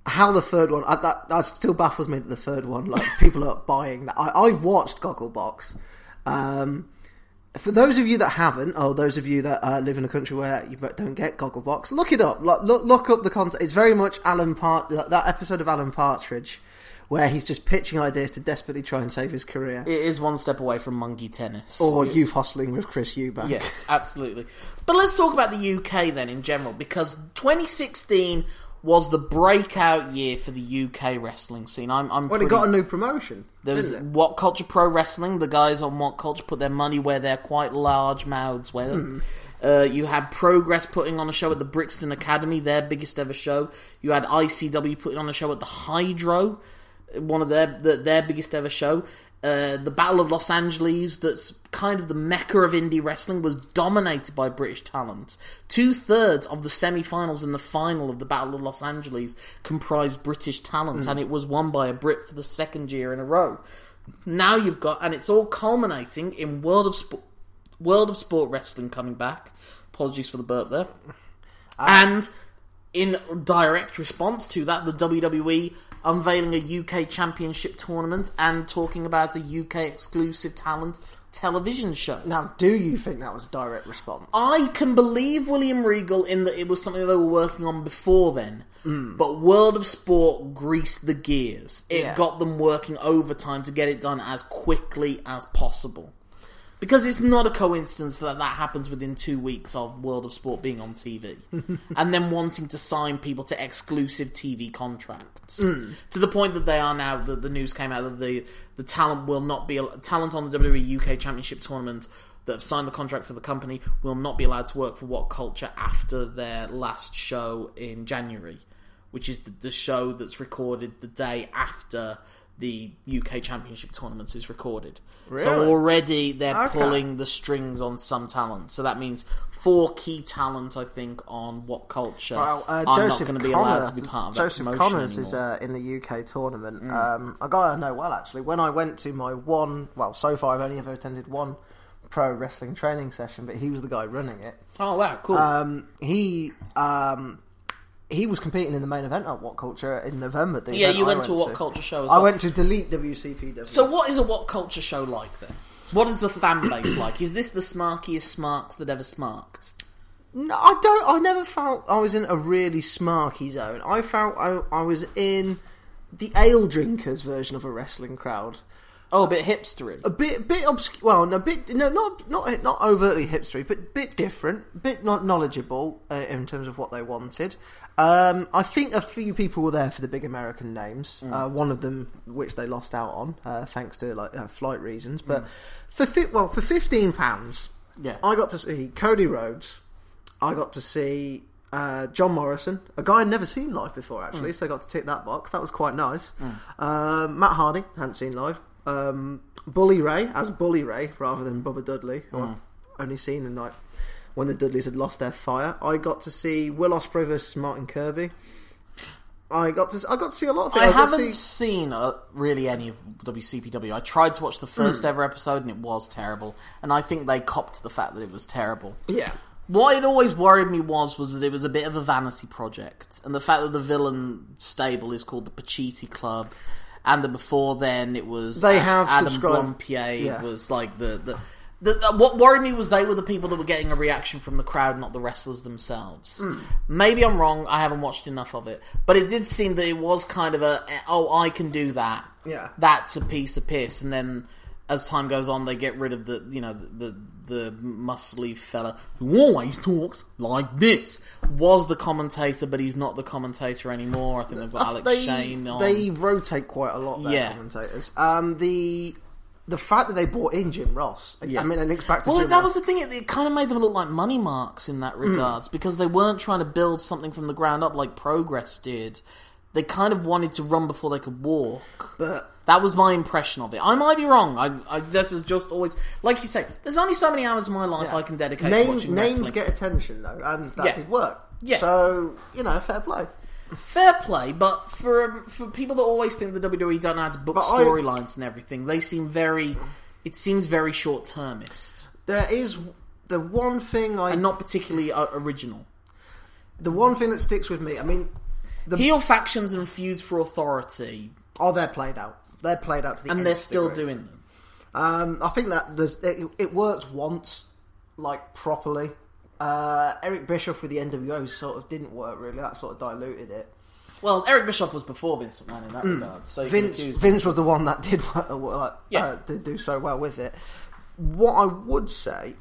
how the third one. I, that that still baffles me that the third one, like people are buying that. I, I've watched Gogglebox. Um, for those of you that haven't, or those of you that uh, live in a country where you don't get Gogglebox, look it up. Look, look, look up the content. It's very much Alan Part that episode of Alan Partridge, where he's just pitching ideas to desperately try and save his career, It is one step away from monkey tennis. or youth hostling with Chris Eubank. Yes, absolutely. But let's talk about the UK then in general, because 2016 was the breakout year for the UK wrestling scene. I'm, I'm Well, it got a new promotion. There was? WhatCulture Pro Wrestling. The guys on WhatCulture put their money where their quite large mouths were. Hmm. Uh, you had Progress putting on a show at the Brixton Academy, their biggest ever show. You had ICW putting on a show at the Hydro, one of their the, their biggest ever show. Uh, the Battle of Los Angeles, that's kind of the mecca of indie wrestling, was dominated by British talent. Two thirds of the semi finals and the final of the Battle of Los Angeles comprised British talent, and it was won by a Brit for the second year in a row. Now you've got, and it's all culminating in World of Sport, World of Sport Wrestling coming back. Apologies for the burp there. and in direct response to that, the WWE unveiling a UK Championship tournament and talking about a UK exclusive talent television show. Now, do you think that was a direct response? I can believe William Regal in that it was something they were working on before then. Mm. But World of Sport greased the gears. It Yeah. got them working overtime to get it done as quickly as possible. Because it's not a coincidence that that happens within two weeks of World of Sport being on TV. and then wanting to sign people to exclusive TV contracts. Mm. To the point that they are now, That the news came out that the, the talent will not be, talent on the WWE UK Championship tournament that have signed the contract for the company will not be allowed to work for WhatCulture after their last show in January, which is the, the show that's recorded the day after the UK Championship tournament is recorded. So already they're Okay. pulling the strings on some talent. So that means four key talent, I think, on WhatCulture Well, uh, are Joseph not going to be allowed Connor- to be part of Joseph Conners is anymore. Mm. uh, in the UK tournament. Um, a guy I know well, actually. When I went to my one, well, so far I've only ever attended one pro wrestling training session, but he was the guy running it. oh wow, cool. Um, he um, he was competing in the main event at WhatCulture in November. The yeah, you I went to a WhatCulture show as I well. went to Delete WCPW. So what is a What Culture show like then? What is the fan base like? Is this the smarkiest smarks that ever smarked? No, I don't. I never felt I was in a really smarky zone. I felt I, I was in the ale drinkers version of a wrestling crowd. Oh, a bit hipstery. A bit, bit obscure. Well, no, bit no, not not not overtly hipstery, but a bit different, bit not knowledgeable uh, in terms of what they wanted. Um, I think a few people were there for the big American names. Uh, one of them, which they lost out on, uh, thanks to like uh, flight reasons. But for fi- well, for fifteen pounds, Yeah. I got to see Cody Rhodes. I got to see uh, John Morrison, a guy I'd never seen live before, actually. So I got to tick that box. That was quite nice. Um, Matt Hardy, hadn't seen live. Um, Bully Ray as Bully Ray rather than Bubba Dudley, who I've only seen in like when the Dudleys had lost their fire. I got to see Will Ospreay versus Martin Kirby. I got to I got to see a lot of it. I to haven't see- seen uh, really any of WCPW. I tried to watch the first ever episode and it was terrible. And I think they copped the fact that it was terrible. yeah. What it always worried me was was that it was a bit of a vanity project, and the fact that the villain stable is called the Pacitti Club, and that before then it was They A- have Adam subscribed- Blampied yeah. was like the, the The, the- what worried me was they were the people that were getting a reaction from the crowd, not the wrestlers themselves. Hmm. Maybe I'm wrong. I haven't watched enough of it, but it did seem that it was kind of a oh, I can do that. Yeah. that's a piece of piss. And then as time goes on, they get rid of the you know the the, the muscly fella who always talks like this. Was the commentator, but he's not the commentator anymore. I think they've got Alex they, Shane on. they rotate quite a lot. Their Yeah. commentators. Um, the the fact that they brought in Jim Ross. I- Yeah. I mean, it links back to Well, Jim that Ross. was the thing. It, it kind of made them look like money marks in that hmm. regards because they weren't trying to build something from the ground up like Progress did. They kind of wanted to run before they could walk. But That was my impression of it. I might be wrong. I, I this is just always like you say. There's only so many hours of my life Yeah. I can dedicate to names watching names get attention though, and that Yeah. did work. Yeah. So you know, fair play. Fair play, but for um, for people that always think the WWE don't know how to book But I- storylines and everything, they seem very. It seems very short termist There is the one thing I and not particularly uh, original. the one thing that sticks with me. I mean, the Heel factions and feuds for authority, oh, they're played out. They're played out to the end and nth they're still degree. doing them. Um, I think that there's it, it worked once, like properly. Uh, Eric Bischoff with the NWO sort of didn't work really. That sort of diluted it. Well, Eric Bischoff was before Vince McMahon in that regard. So Mm. Vince Vince was the one that did uh, like, Yeah. uh, did do so well with it. What I would say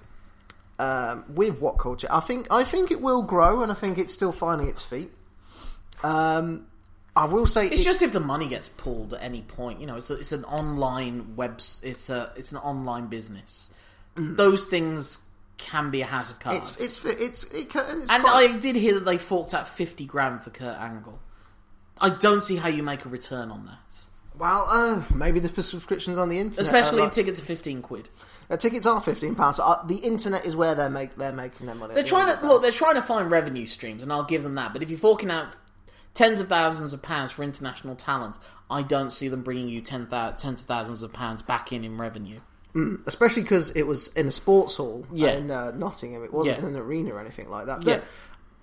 um, with WhatCulture, I think I think it will grow, and I think it's still finding its feet. Um, I will say It's it- just if the money gets pulled at any point, you know, it's a, it's an online web, it's a it's an online business. Those things can be a house of cards. It's it's it's it can, it's and quite- I did hear that they forked out fifty grand for Kurt Angle. I don't see how you make a return on that, well, uh, maybe the subscriptions on the internet, especially if like- tickets are fifteen quid. Uh, tickets are fifteen pounds. Uh, the internet is where they're make they're making their money. They're trying to look. They're trying to find revenue streams, and I'll give them that. But if you're forking out tens of thousands of pounds for international talent, I don't see them bringing you ten thou- tens of thousands of pounds back in in revenue. Especially because it was in a sports hall Yeah. in uh, Nottingham. It wasn't Yeah. in an arena or anything like that. Yeah.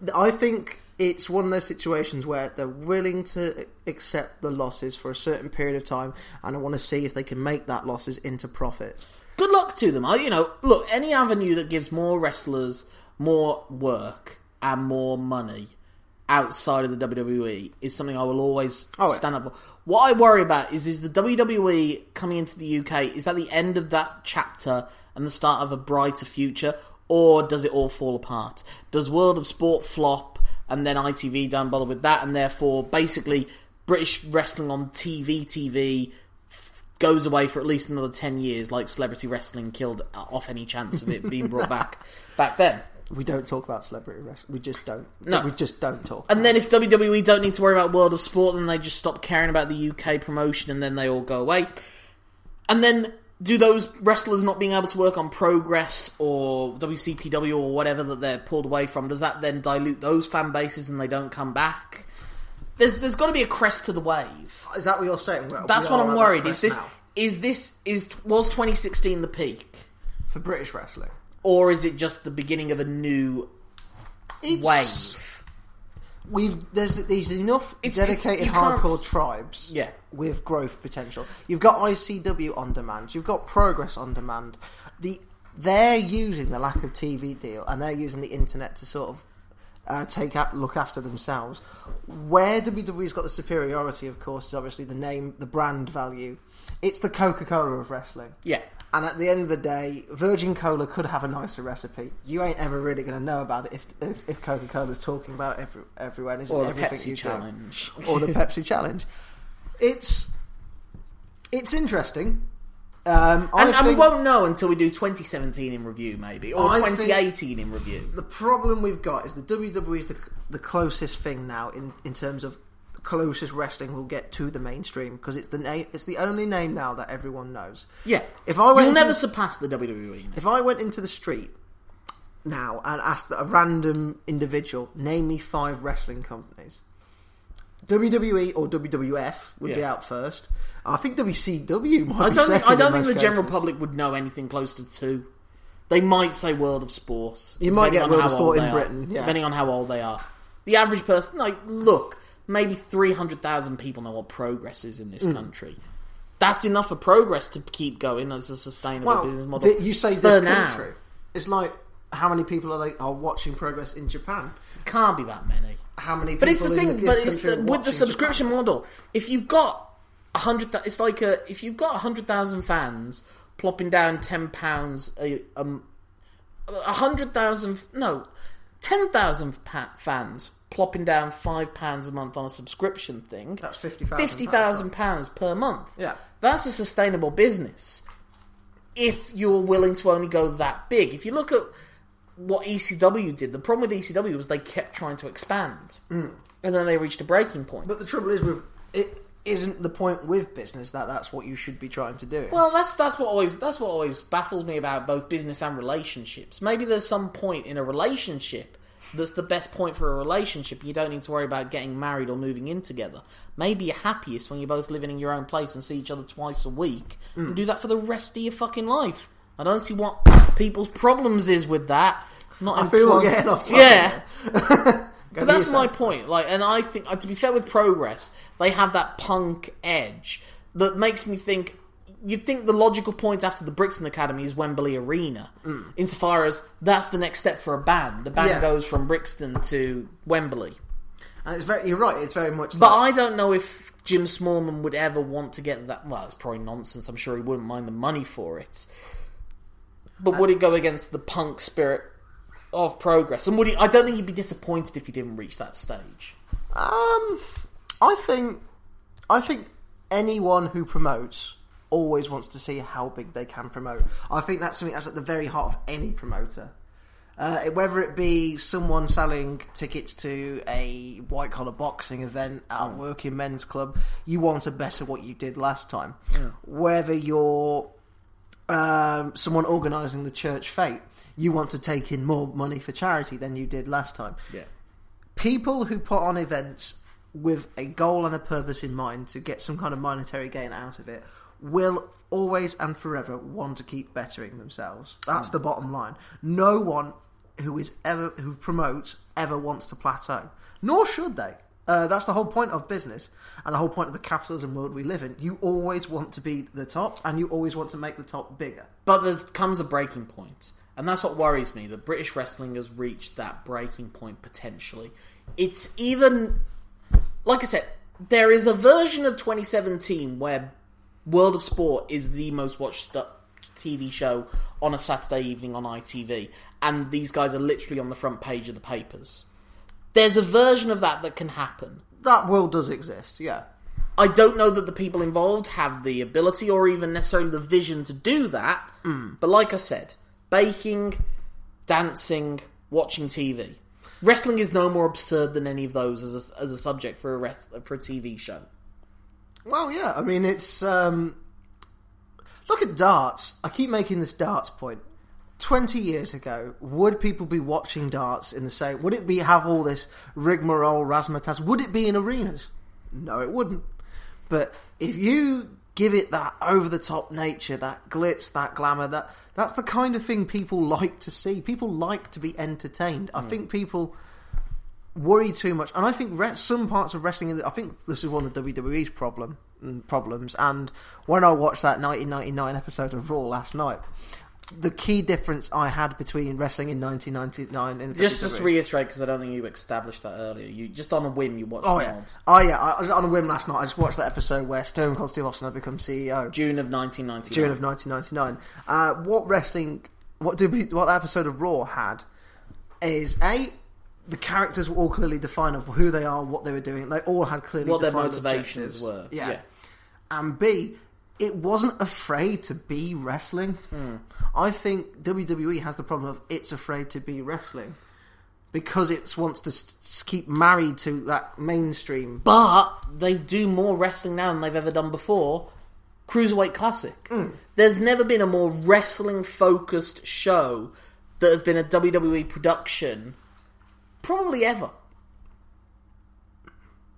But I think it's one of those situations where they're willing to accept the losses for a certain period of time, and I want to see if they can make that losses into profit. Good luck to them. I, you know, look, any avenue that gives more wrestlers more work and more money outside of the WWE is something I will always Oh, stand up for. What I worry about is is the WWE coming into the UK is that the end of that chapter and the start of a brighter future, or does it all fall apart? Does World of Sport flop and then ITV don't bother with that, and therefore basically British wrestling on TV TV goes away for at least another 10 years like celebrity wrestling killed off any chance of it being brought back back then We don't talk about celebrity wrestling. We just don't. No. we just don't talk. and then if WWE don't need to worry about World of Sport then they just stop caring about the UK promotion and then they all go away and then do those wrestlers not being able to work on Progress or WCPW or whatever that they're pulled away from does that then dilute those fan bases and they don't come back there's there's got to be a crest to the wave Is that what you're saying? Well, that's what I'm worried is this now. is this is was 2016 the peak for British wrestling? Or is it just the beginning of a new It's, wave? We've there's there's enough It's- it's- dedicated can't hardcore tribes, Yeah. with growth potential. You've got ICW on demand. You've got Progress on demand. The they're using the lack of TV deal and they're using the internet to sort of uh, take up, look after themselves. Where WWE's got the superiority, of course, is obviously the name, the brand value. It's the Coca Cola of wrestling. Yeah. And at the end of the day, Virgin Cola could have a nicer recipe. You ain't ever really going to know about it if if, if Coca Cola's talking about it every, everywhere and isn't Or the everything Pepsi you do. challenge. or the Pepsi challenge. It's it's interesting. Um, I And, and we won't know until we do 2017 in review, maybe, or I 2018 in review. the problem we've got is the WWE is the the closest thing now in in terms of closest wrestling will get to the mainstream because it's the name it's the only name now that everyone knows. Yeah. If I went You'll never the- surpass the WWE. If I went into the street now and asked a random individual, name me five wrestling companies, WWE or WWF would be out first. I think WCW might I don't think, I don't think the most general public would know anything close to two. They might say World of Sports. You might get World of Sport in Britain, yeah. Depending on how old they are. The average person, like, look, maybe 300,000 people know what progress is in this Mm. country. that's enough for progress to keep going as a sustainable Well, business model. th- you say this now. country. It's like how many people are they are watching progress in Japan? Can't be that many. How many? People But it's the in thing. this but it's the, with the subscription Japan? model. If you've got a hundred, it's like a if you've got a hundred thousand fans plopping down ten pounds a um a hundred thousand no ten thousand pa- fans plopping down five pounds a month on a subscription thing. That's fifty thousand. fifty thousand pounds per month. Yeah. that's a sustainable business. If you're willing to only go that big, if you look at what ECW did, the problem with ECW was they kept trying to expand, and then they reached a breaking point. Mm. But the trouble is with it isn't the point with business that that's what you should be trying to do. well, that's that's what always that's what always baffles me about both business and relationships. Maybe there's some point in a relationship that's the best point for a relationship. You don't need to worry about getting married or moving in together. Maybe you're happiest when you're both living in your own place and see each other twice a week and do that for the rest of your fucking life. I don't see what people's problems is with that. Not I feel we're getting off topic Yeah. But that's my point. Like, and I think, uh, to be fair with Progress, they have that punk edge that makes me think. You'd think the logical point after the Brixton Academy is Wembley Arena, insofar as that's the next step for a band. The band Yeah. goes from Brixton to Wembley. and it's very. You're right. It's very much. But like- I don't know if Jim Smallman would ever want to get that. Well, it's probably nonsense. I'm sure he wouldn't mind the money for it. But would it go against the punk spirit of progress? And would he? I don't think he'd be disappointed if he didn't reach that stage. Um, I think, I think anyone who promotes always wants to see how big they can promote. I think that's something that's at the very heart of any promoter. Uh, whether it be someone selling tickets to a white collar boxing event at a working men's club, you want to better what you did last time. Whether you're um, someone organising the church fete, you want to take in more money for charity than you did last time Yeah. people who put on events with a goal and a purpose in mind to get some kind of monetary gain out of it will always and forever want to keep bettering themselves. That's the bottom line. No one who is ever who promotes ever wants to plateau, nor should they. Uh, that's the whole point of business and the whole point of the capitalism world we live in. You always want to be the top, and you always want to make the top bigger. But there comes a breaking point, and that's what worries me. That British wrestling has reached that breaking point potentially. It's even, like I said, there is a version of 2017 where World of Sport is the most watched stu- TV show on a Saturday evening on ITV, and these guys are literally on the front page of the papers. There's a version of that that can happen. That world does exist, yeah. I don't know that the people involved have the ability or even necessarily the vision to do that. Mm. But like I said, baking, dancing, watching TV. Wrestling is no more absurd than any of those as a, as a subject for a rest, for a TV show. Well, yeah. I mean, it's um, look at darts. I keep making this darts point. Twenty years ago, would people be watching darts in the same? Would it be have all this rigmarole, razzmatazz? Would it be in arenas? No, it wouldn't. But if you give it that over the top nature, that glitz, that glamour, that that's the kind of thing people like to see. People like to be entertained. I think people worry too much, and I think re- some parts of wrestling. In the, I think this is one of the WWE's problem mm, problems. And when I watched that 1999 episode of Raw last night, the key difference I had between wrestling in 1999 and Just WWE to reiterate, because I don't think you established that earlier. You just on a whim you watched Oh yeah, oh yeah. I was on a whim last night. I just watched that episode where Stone Cold Steve Austin had become CEO. June of 1999. June of 1999. Uh, what wrestling, what did we, what that episode of Raw had is a the characters were all clearly defined of who they are, what they were doing. They all had clearly What their motivations objectives. were. Yeah. Yeah. and B, it wasn't afraid to be wrestling. Hmm. I think WWE has the problem of it's afraid to be wrestling. Because it wants to s- s- keep married to that mainstream. But they do more wrestling now than they've ever done before. Cruiserweight Classic. There's never been a more wrestling focused show that has been a WWE production, probably ever.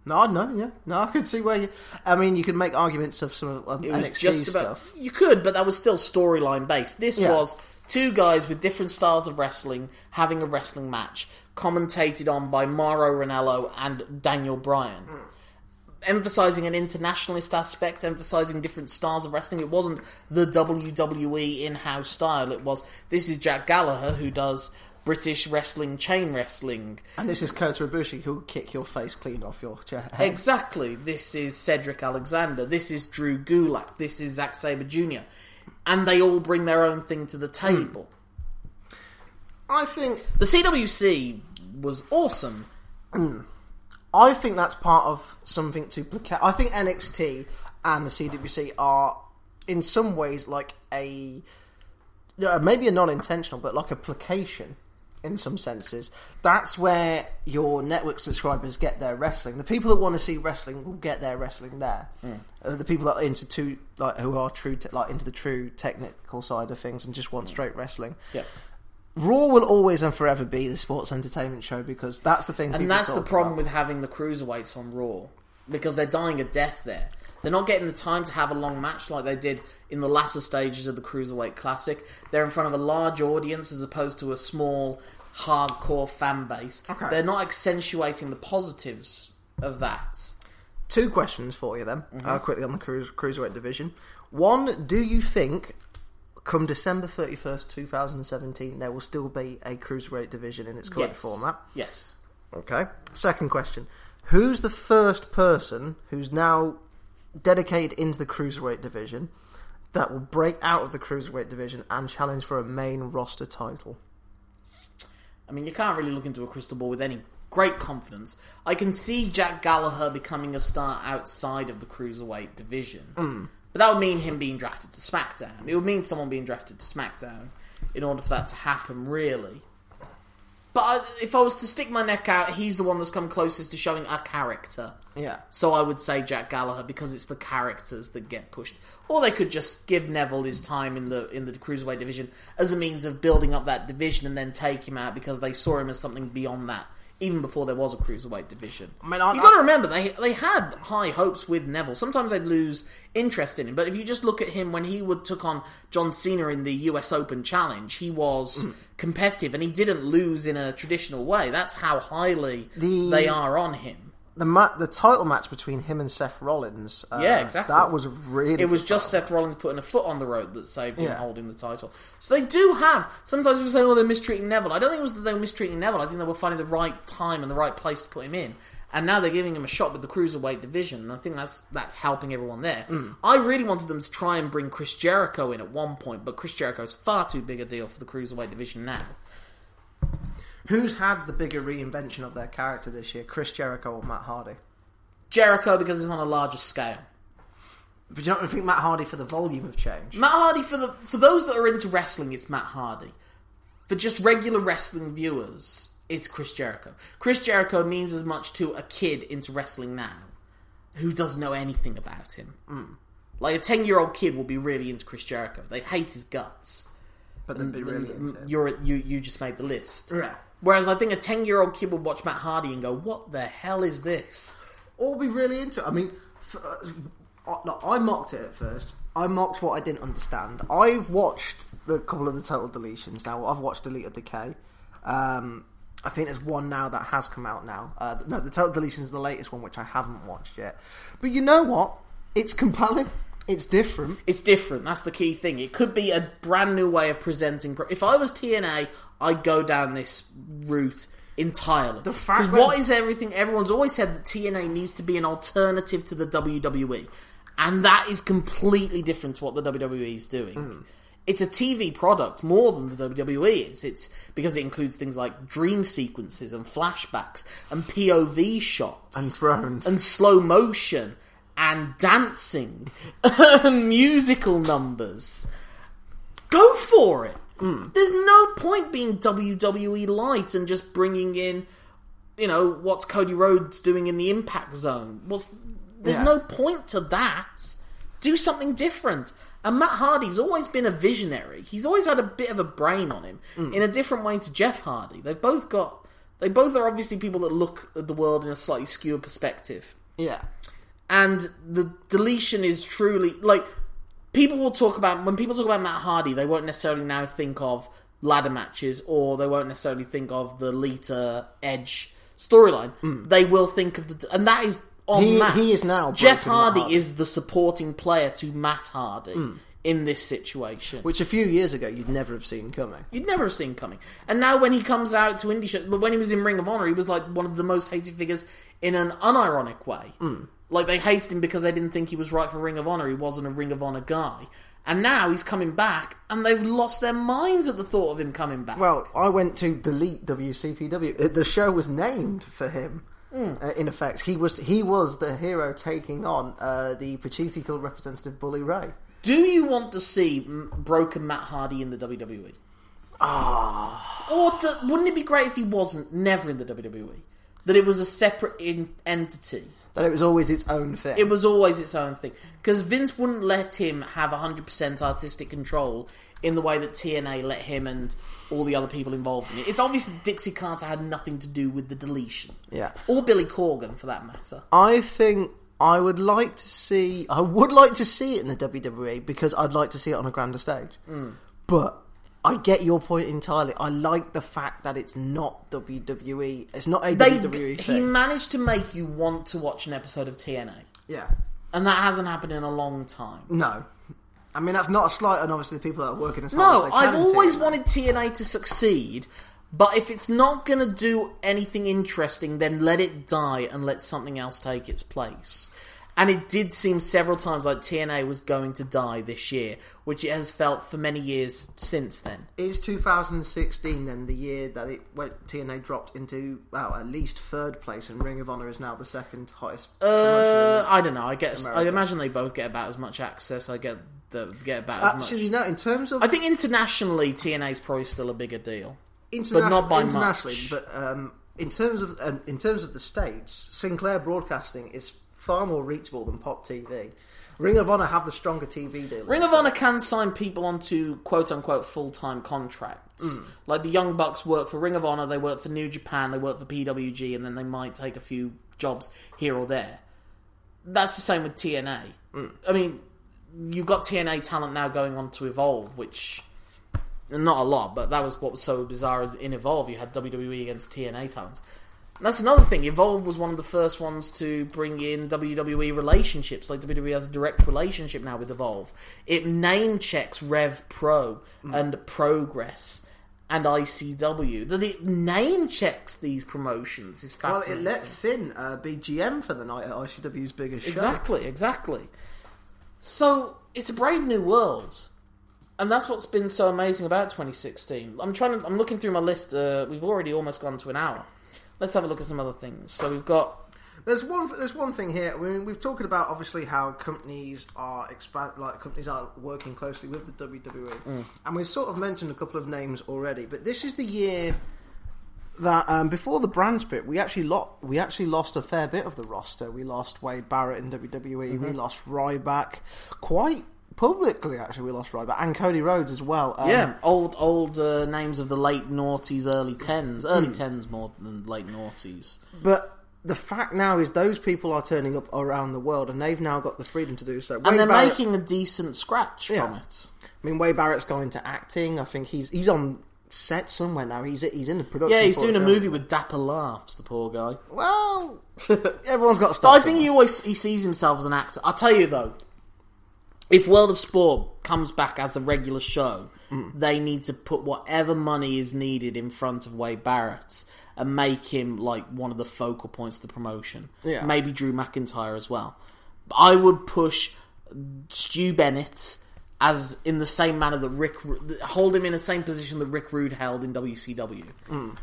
No, no, yeah, no. I could see where you. I mean, you could make arguments of some of um, NXT just about stuff. you could, but that was still storyline based. This Yeah. was two guys with different styles of wrestling having a wrestling match, commentated on by Mauro Ranallo and Daniel Bryan. emphasizing an internationalist aspect, emphasizing different styles of wrestling. It wasn't the WWE in-house style. It was this is Jack Gallagher who does British wrestling, chain wrestling. And this is Kota Ibushi who'll kick your face clean off your chair. Exactly. This is Cedric Alexander. This is Drew Gulak. This is Zack Sabre Jr. And they all bring their own thing to the table. Hmm. I think The CWC was awesome. Hmm. I think that's part of something to placate. I think NXT and the CWC are, in some ways, like a maybe a non-intentional, but like a placation in some senses. That's where your network subscribers get their wrestling. The people that want to see wrestling will get their wrestling there. Uh, the people that are into two, like who are true, te- like into the true technical side of things and just want straight wrestling. Yeah. Raw will always and forever be the sports entertainment show because that's the thing. And that's the problem about. with having the cruiserweights on Raw because they're dying a death there. They're not getting the time to have a long match like they did in the latter stages of the Cruiserweight Classic. They're in front of a large audience as opposed to a small, hardcore fan base. Okay. They're not accentuating the positives of that. Two questions for you then, Mm-hmm. uh, quickly on the cruise, cruiserweight division. One, do you think, come December thirty first, two thousand seventeen, there will still be a cruiserweight division in its current yes. format? Yes. Okay. Second question: Who's the first person who's now dedicated into the cruiserweight division that will break out of the cruiserweight division and challenge for a main roster title? I mean, you can't really look into a crystal ball with any great confidence. I can see Jack Gallagher becoming a star outside of the cruiserweight division, hmm. but that would mean him being drafted to SmackDown. It would mean someone being drafted to SmackDown in order for that to happen, really. But I, if I was to stick my neck out, he's the one that's come closest to showing a character. Yeah. So I would say Jack Gallagher because it's the characters that get pushed. Or they could just give Neville his time in the in the cruiserweight division as a means of building up that division and then take him out because they saw him as something beyond that. Even before there was a cruiserweight division, I mean, I- you got to remember they they had high hopes with Neville. Sometimes they'd lose interest in him, but if you just look at him when he would took on John Cena in the U.S. Open Challenge, he was Mm. competitive and he didn't lose in a traditional way. That's how highly The- they are on him. The ma- the title match between him and Seth Rollins. Uh, Yeah, exactly. That was really. It was just. Seth Rollins putting a foot on the road that saved him Yeah. holding the title. So they do have. Sometimes people say, "Oh, they're mistreating Neville." I don't think it was that they were mistreating Neville. I think they were finding the right time and the right place to put him in. And now they're giving him a shot with the cruiserweight division, and I think that's that's helping everyone there. Mm. I really wanted them to try and bring Chris Jericho in at one point, but Chris Jericho is far too big a deal for the cruiserweight division now. Who's had the bigger reinvention of their character this year, Chris Jericho or Matt Hardy? Jericho because it's on a larger scale. But you don't think Matt Hardy for the volume of change? Matt Hardy for the for those that are into wrestling, it's Matt Hardy. For just regular wrestling viewers, it's Chris Jericho. Chris Jericho means as much to a kid into wrestling now who doesn't know anything about him. Hmm. Like a ten year old kid will be really into Chris Jericho. They'd hate his guts. but they'd be really into it. You're you you just made the list. Yeah. Whereas I think a ten year old kid would watch Matt Hardy and go, "What the hell is this?" Or be really into it. I mean, uh, I mocked it at first. I mocked what I didn't understand. I've watched the couple of the total deletions now. I've watched Delete or Decay. Um, I think there's one now that has come out now. Uh, no, the total deletion is the latest one, which I haven't watched yet. But you know what? It's compelling. It's different. It's different. That's the key thing. It could be a brand new way of presenting. Pro- if I was TNA, I'd go down this route entirely. The fact that- what is everything? Everyone's always said that TNA needs to be an alternative to the WWE, and that is completely different to what the WWE is doing. Hmm. It's a TV product more than the WWE is. It's because it includes things like dream sequences and flashbacks and POV shots And drones. and slow motion and dancing and musical numbers. Go for it. Hmm. There's no point being WWE light and just bringing in, you know, what's Cody Rhodes doing in the Impact Zone. What's there's Yeah. no point to that. Do something different. And Matt Hardy's always been a visionary. He's always had a bit of a brain on him hmm. in a different way to Jeff Hardy. They've both got. They both are obviously people that look at the world in a slightly skewed perspective Yeah. And the deletion is truly like people will talk about when people talk about Matt Hardy, they won't necessarily now think of ladder matches or they won't necessarily think of the Lita Edge storyline. Hmm. They will think of the and that is on He- Matt. he is now Jeff Hardy Hardy. is the supporting player to Matt Hardy hmm. in this situation. Which a few years ago you'd never have seen coming. You'd never have seen coming. And now when he comes out to indie shows, but when he was in Ring of Honor, he was like one of the most hated figures in an unironic way. Hmm. Like they hated him because they didn't think he was right for Ring of Honor. He wasn't a Ring of Honor guy. And now he's coming back, and they've lost their minds at the thought of him coming back. Well, I went to delete WCPW. Uh, The show was named for him. Hmm. Uh, in effect, he was he was the hero taking on uh, the political representative Bully Ray. Do you want to see broken Matt Hardy in the WWE? Ah. Or to, wouldn't it be great if he wasn't never in the WWE? That it was a separate in- entity. That it was always its own thing. It was always its own thing. Because Vince wouldn't let him have 100% artistic control in the way that TNA let him and all the other people involved in it. It's obvious that Dixie Carter had nothing to do with the deletion. Yeah. Or Billy Corgan, for that matter. I think I would like to see. I would like to see it in the WWE because I'd like to see it on a grander stage. Hmm. But I get your point entirely. I like the fact that it's not WWE. It's not a They, WWE he thing. managed to make you want to watch an episode of TNA. yeah. And that hasn't happened in a long time. No. I mean that's not a slight on obviously the people that are working as hard No, as they can I've always TNA. wanted TNA to succeed, but if it's not going to do anything interesting, then let it die and let something else take its place. And it did seem several times like TNA was going to die this year, which it has felt for many years since then. Is 2016 then the year that it went TNA dropped into well at least third place and Ring of Honor is now the second highest. Uh, I don't know. I guess I imagine they both get about as much access. I get the get about as Actually, much. no. In terms of I think internationally, TNA is probably still a bigger deal. international, but not by internationally, much. but um, in terms of um, in terms of the states, Sinclair Broadcasting is far more reachable than Pop TV. Ring of Honor have the stronger TV deal. Ring of Honor can sign people onto quote unquote full time contracts. Mm. Like the Young Bucks work for Ring of Honor, they work for New Japan, they work for PWG, and then they might take a few jobs here or there. That's the same with TNA. Mm. I mean, you've got TNA talent now going on to Evolve, which. Not a lot, but that was what was so bizarre in Evolve. You had WWE against TNA talents. And that's another thing. Evolve was one of the first ones to bring in WWE relationships. Like WWE has a direct relationship now with Evolve. It name checks Rev Pro and Progress and ICW. That it name checks these promotions is fascinating. Well, it let Finn uh, be GM for the night at ICW's biggest show. Exactly, exactly. So it's a brave new world, and that's what's been so amazing about 2016. I'm trying to. I'm looking through my list. Uh, we've already almost gone to an hour. Let's have a look at some other things. So we've got. There's one. There's one thing here. I mean, we've talked about obviously how companies are expand, like companies are working closely with the WWE, and we've sort of mentioned a couple of names already. But this is the year that um, before the brand split, we actually lost. We actually lost a fair bit of the roster. We lost Wade Barrett in WWE. We lost Ryback quite publicly. Actually, we lost Ryback and Cody Rhodes as well. Um, Yeah, old old uh, names of the late noughties, early tens, early tens more than late noughties. But the fact now is those people are turning up around the world, and they've now got the freedom to do so. And they're Barrett- making a decent scratch from Yeah. it. I mean, Wade Barrett's gone into acting. I think he's he's on set somewhere now. He's he's in the production. Yeah, he's doing a movie with Dapper Laughs, the poor guy. Well, everyone's got But stuff. I think he always he sees himself as an actor. I'll tell you though, if World of Sport comes back as a regular show, Mm. they need to put whatever money is needed in front of Wade Barrett and make him like one of the focal points of the promotion. Yeah. Maybe Drew McIntyre as well. But I would push Stu Bennett as in the same manner that Rick hold him in the same position that Rick Rude held in WCW.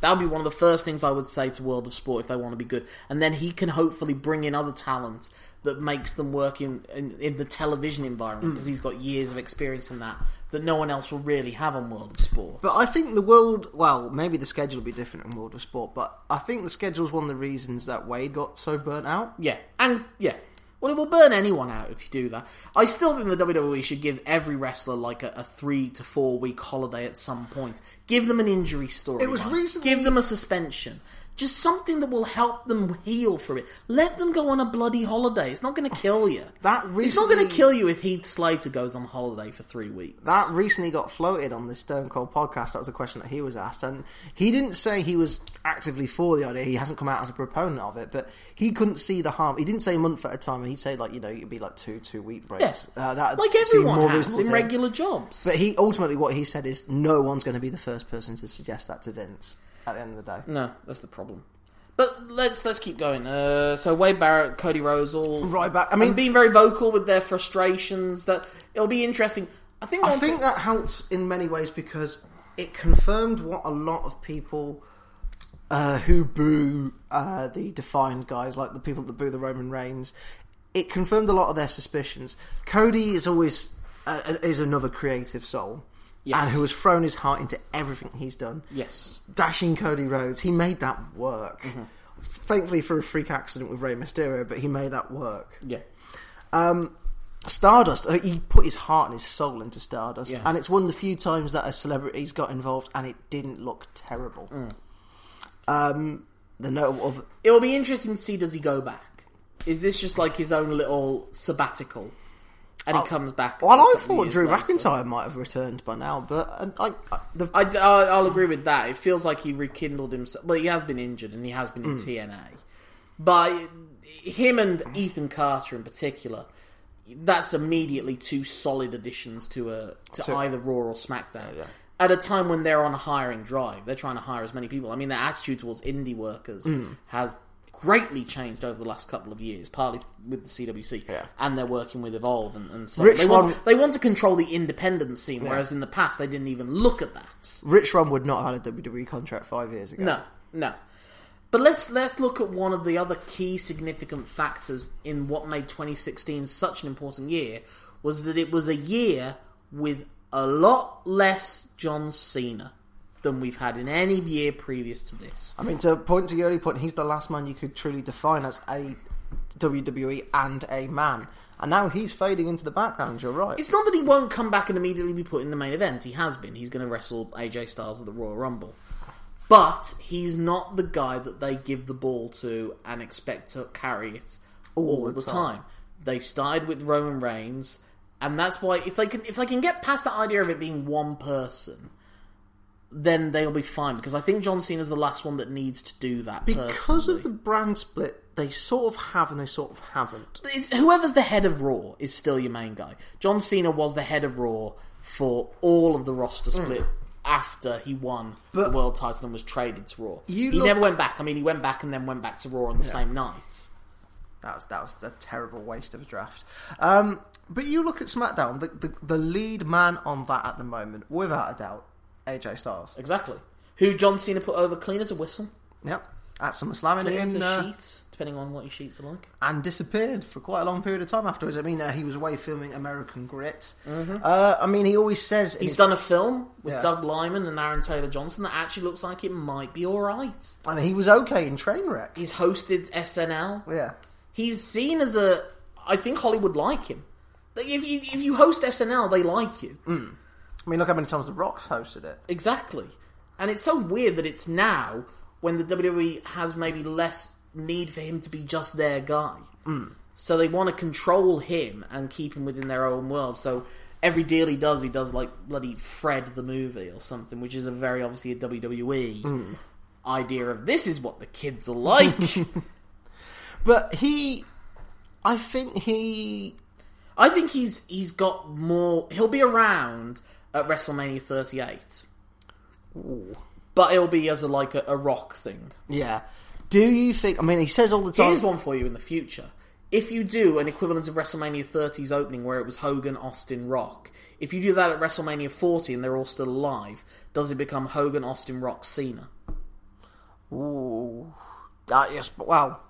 That would be one of the first things I would say to World of Sport if they want to be good, and then he can hopefully bring in other talent that makes them work in in, in the television environment mm. because he's got years of experience in that that no one else will really have on World of Sport. But I think the world, well, maybe the schedule will be different in World of Sport, but I think the schedule is one of the reasons that Wade got so burnt out. Yeah, and yeah. Well, it will burn anyone out if you do that. I still think the WWE should give every wrestler like a, a three to four week holiday at some point. Give them an injury story. It was recently- Give them a suspension. Just something that will help them heal from it. Let them go on a bloody holiday. It's not going to kill you. That it's not going to kill you if Heath Slater goes on holiday for three weeks. That recently got floated on the Stone Cold podcast. That was a question that he was asked, and he didn't say he was actively for the idea. He hasn't come out as a proponent of it, but he couldn't see the harm. He didn't say a month at a time, and he'd say like you know it'd be like two two week breaks. yeah, Uh, that like everyone more has in regular jobs. But he ultimately what he said is no one's going to be the first person to suggest that to Vince at the end of the day. No, that's the problem. But let's let's keep going. Uh, so Wade Barrett, Cody Rhodes, all Ryback- I mean- being very vocal with their frustrations. That it'll be interesting. I think. I think thing- that helped in many ways because it confirmed what a lot of people uh, who boo uh, the defined guys, like the people that boo the Roman Reigns, it confirmed a lot of their suspicions. Cody is always uh, is another creative soul. Yes. And who has thrown his heart into everything he's done. yes, Dashing Cody Rhodes, he made that work. Mm-hmm. Thankfully for a freak accident with Rey Mysterio, but he made that work. yeah, Stardust, uh, he put his heart and his soul into Stardust, Yeah. and it's one of the few times that a celebrity's got involved, and it didn't look terrible. Mm. Um, the notable of it'll be interesting to see does he go back. Is this just like his own little sabbatical, and he comes back? well, I thought Drew later? McIntyre might have returned by now, but uh, I, I, the, I, I, I'll agree with that. It feels like he rekindled himself. Well, he has been injured and he has been in Hmm. TNA. But him and Ethan Carter in particular, that's immediately two solid additions to a to, To- either Raw or SmackDown. At a time when they're on a hiring drive, they're trying to hire as many people. I mean, their attitude towards indie workers Hmm. has greatly changed over the last couple of years, partly with the CWC, Yeah. and they're working with Evolve and, and so Rich they want, Swann- they want to control the independent scene, whereas in the past they didn't even look at that. Rich Swann would not have had a WWE contract five years ago. No, no. But let's let's look at one of the other key significant factors in what made 2016 such an important year was that it was a year with a lot less John Cena than we've had in any year previous to this. I mean, to point to your early point, he's the last man you could truly define as a WWE and a man, and now he's fading into the background. You're right. It's not that he won't come back and immediately be put in the main event. He has been. He's going to wrestle AJ Styles at the Royal Rumble. But he's not the guy that they give the ball to and expect to carry it all, the the time. time. They started with Roman Reigns, and that's why if they can if they can get past the idea of it being one person, then they'll be fine. Because I think John Cena's the last one that needs to do that. because personally. of the brand split, they sort of have and they sort of haven't. it's whoever's the head of Raw is still your main guy. John Cena was the head of Raw for all of the roster split after he won. But- the world title and was traded to Raw. He look- never went back. I mean, he went back and then went back to Raw on the same night. That was that was a terrible waste of a draft. Um, but you look at SmackDown, the, the the lead man on that at the moment, without a doubt, AJ Styles. Exactly. Who John Cena put over clean as a whistle, Yep, at SummerSlam clean as in, a uh, sheet, depending on what your sheets are like. and disappeared for quite a long period of time afterwards. I mean, uh, he was away filming American Grit. Uh, I mean, he always says He's done a film with Yeah. Doug Liman and Aaron Taylor Johnson that actually looks like it might be alright. and he was okay in Trainwreck. He's hosted SNL. Yeah, he's seen as a. I think Hollywood like him. If you if you host SNL, they like you I mean, look how many times The Rock's hosted it. exactly. And it's so weird that it's now when the WWE has maybe less need for him to be just their guy. Hmm. So they want to control him and keep him within their own world. So every deal he does, he does like bloody Fred the movie or something, which is a very obviously a WWE hmm. idea of this is what the kids are like. But he, I think he I think he's he's got more. He'll be around at WrestleMania 38, but it'll be as a like a, a rock thing. Yeah. Do you think? I mean, he says all the time. Here's one for you in the future. If you do an equivalent of WrestleMania 30's opening where it was Hogan, Austin, Rock, if you do that at WrestleMania 40 and they're all still alive, does it become Hogan, Austin, Rock, Cena? Ooh. Uh, yes, but well.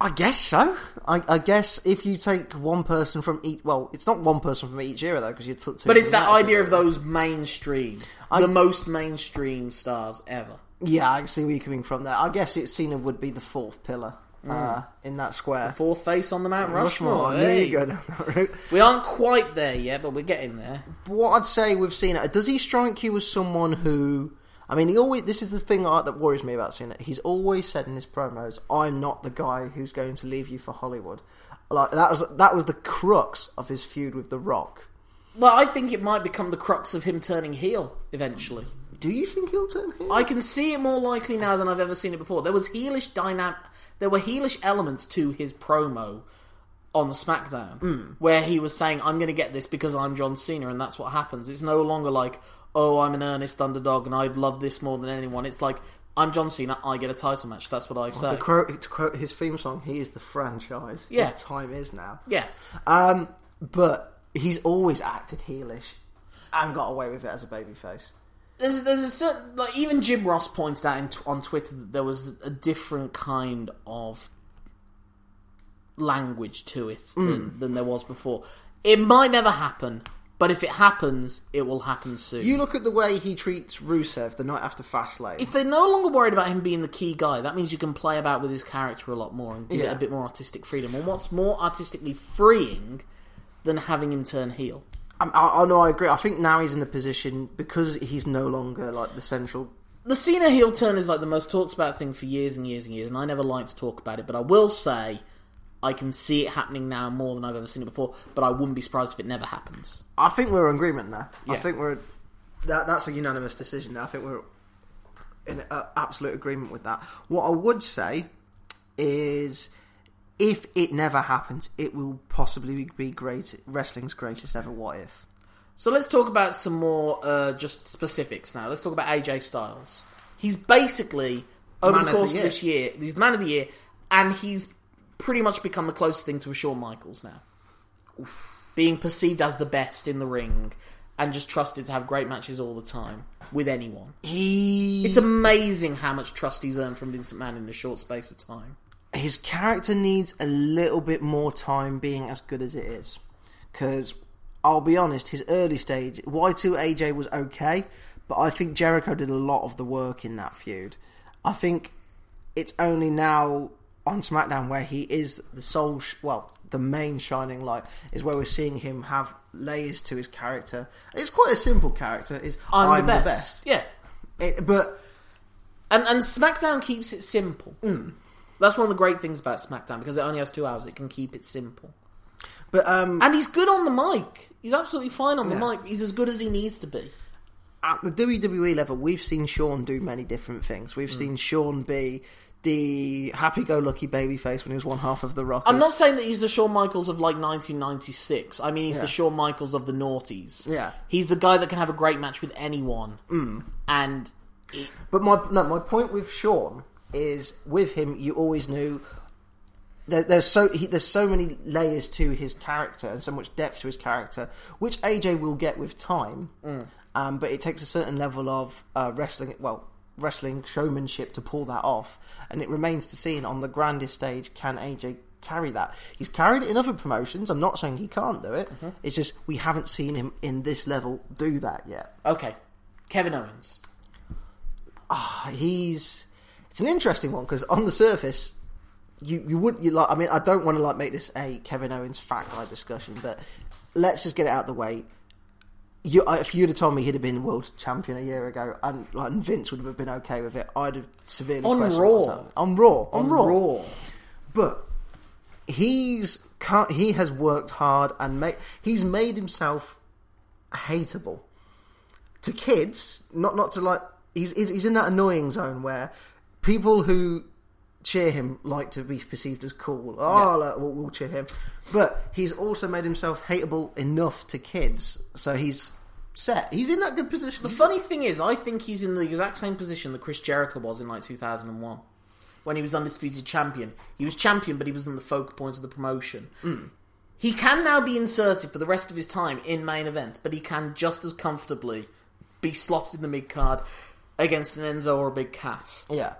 I guess so. I, I guess if you take one person from each, well, it's not one person from each era though, because you took two. But it's that idea of those mainstream, I- the most mainstream stars ever. Yeah, I can see where you're coming from there. I guess it Cena would be the fourth pillar uh, in that square. Fourth face on the Mount Rushmore. Rushmore. Hey. you'd go down that route. We aren't quite there yet, but we're getting there. What I'd say with Cena, does he strike you as someone who? I mean, he always. This is the thing that worries me about Cena. He's always said in his promos, "I'm not the guy who's going to leave you for Hollywood." Like that was that was the crux of his feud with The Rock. Well, I think it might become the crux of him turning heel eventually. Do you think he'll turn heel? I can see it more likely now than I've ever seen it before. There was heelish dynamic. There were heelish elements to his promo on SmackDown hmm. where he was saying, "I'm going to get this because I'm John Cena," and that's what happens. It's no longer like, "Oh, I'm an earnest underdog and I love this more than anyone." It's like, "I'm John Cena. I get a title match." That's what I say. to quote, to quote his theme song, he is the franchise. Yeah. His time is now. yeah, Um, but he's always acted heelish and got away with it as a babyface. there's there's a certain like even Jim Ross pointed out in, on Twitter that there was a different kind of language to it than, than there was before. It might never happen, but if it happens, it will happen soon. You look at the way he treats Rusev the night after Fastlane. if they're no longer worried about him being the key guy, that means you can play about with his character a lot more and give it a bit more artistic freedom. And what's more artistically freeing than having him turn heel? I, I, I know, I agree. I think now he's in the position because he's no longer like the central. The Cena heel turn is like the most talked about thing for years and years and years, and I never like to talk about it, but I will say I can see it happening now more than I've ever seen it before, but I wouldn't be surprised if it never happens. I think we're in agreement there. I Yeah. think we're that. That's a unanimous decision. Now. I think we're in uh, absolute agreement with that. What I would say is, if it never happens, it will possibly be great wrestling's greatest ever. What if? So let's talk about some more uh, just specifics now. Let's talk about AJ Styles. He's basically over Man the course of, year. this year, he's the man of the year, and he's pretty much become the closest thing to a Shawn Michaels now. Being perceived as the best in the ring and just trusted to have great matches all the time with anyone. He It's amazing how much trust he's earned from Vincent McMahon in a short space of time. his character needs a little bit more time being as good as it is. Because I'll be honest, his early stage, Y2 AJ was okay, but I think Jericho did a lot of the work in that feud. I think it's only now on SmackDown where he is the sole, sh- well, the main shining light, is where we're seeing him have layers to his character. It's quite a simple character. Is I'm, I'm, the, the best. best. Yeah. It- but And and SmackDown keeps it simple. Hmm. That's one of the great things about SmackDown because it only has two hours. It can keep it simple. but um, And he's good on the mic. He's absolutely fine on the Yeah. mic. He's as good as he needs to be. at the WWE level, we've seen Shawn do many different things. We've seen Shawn be the happy-go-lucky babyface when he was one half of the Rock. I'm not saying that he's the Shawn Michaels of like 1996. I mean, he's Yeah. the Shawn Michaels of the noughties. Yeah. He's the guy that can have a great match with anyone. Mm. And it, But my no, my point with Shawn is with him, you always knew. There, there's so he, there's so many layers to his character and so much depth to his character, which AJ will get with time. Um, but it takes a certain level of uh, wrestling, well, wrestling showmanship to pull that off, and it remains to see on the grandest stage can AJ carry that. He's carried it in other promotions. I'm not saying he can't do it. It's just we haven't seen him in this level do that yet. okay, Kevin Owens. Ah, he's it's an interesting one because on the surface you you would you like I mean I don't want to like make this a Kevin Owens fact guy discussion but let's just get it out of the way you, uh, if you'd have told me he'd have been world champion a year ago and like and Vince would have been okay with it I'd have severely On questioned Raw. on Raw on, Raw. Raw. but he's he has worked hard and made he's made himself hateable to kids not not to like he's he's in that annoying zone where people who cheer him like to be perceived as cool. Oh ah, like, we'll, we'll cheer him. But he's also made himself hateable enough to kids so he's set. He's in that good position. The funny thing is, I think he's in the exact same position that Chris Jericho was in like 2001 when he was undisputed champion. He was champion, but he wasn't the focal point of the promotion. Hmm. He can now be inserted for the rest of his time in main events, but he can just as comfortably be slotted in the mid card against an Enzo or a Big Cass. yeah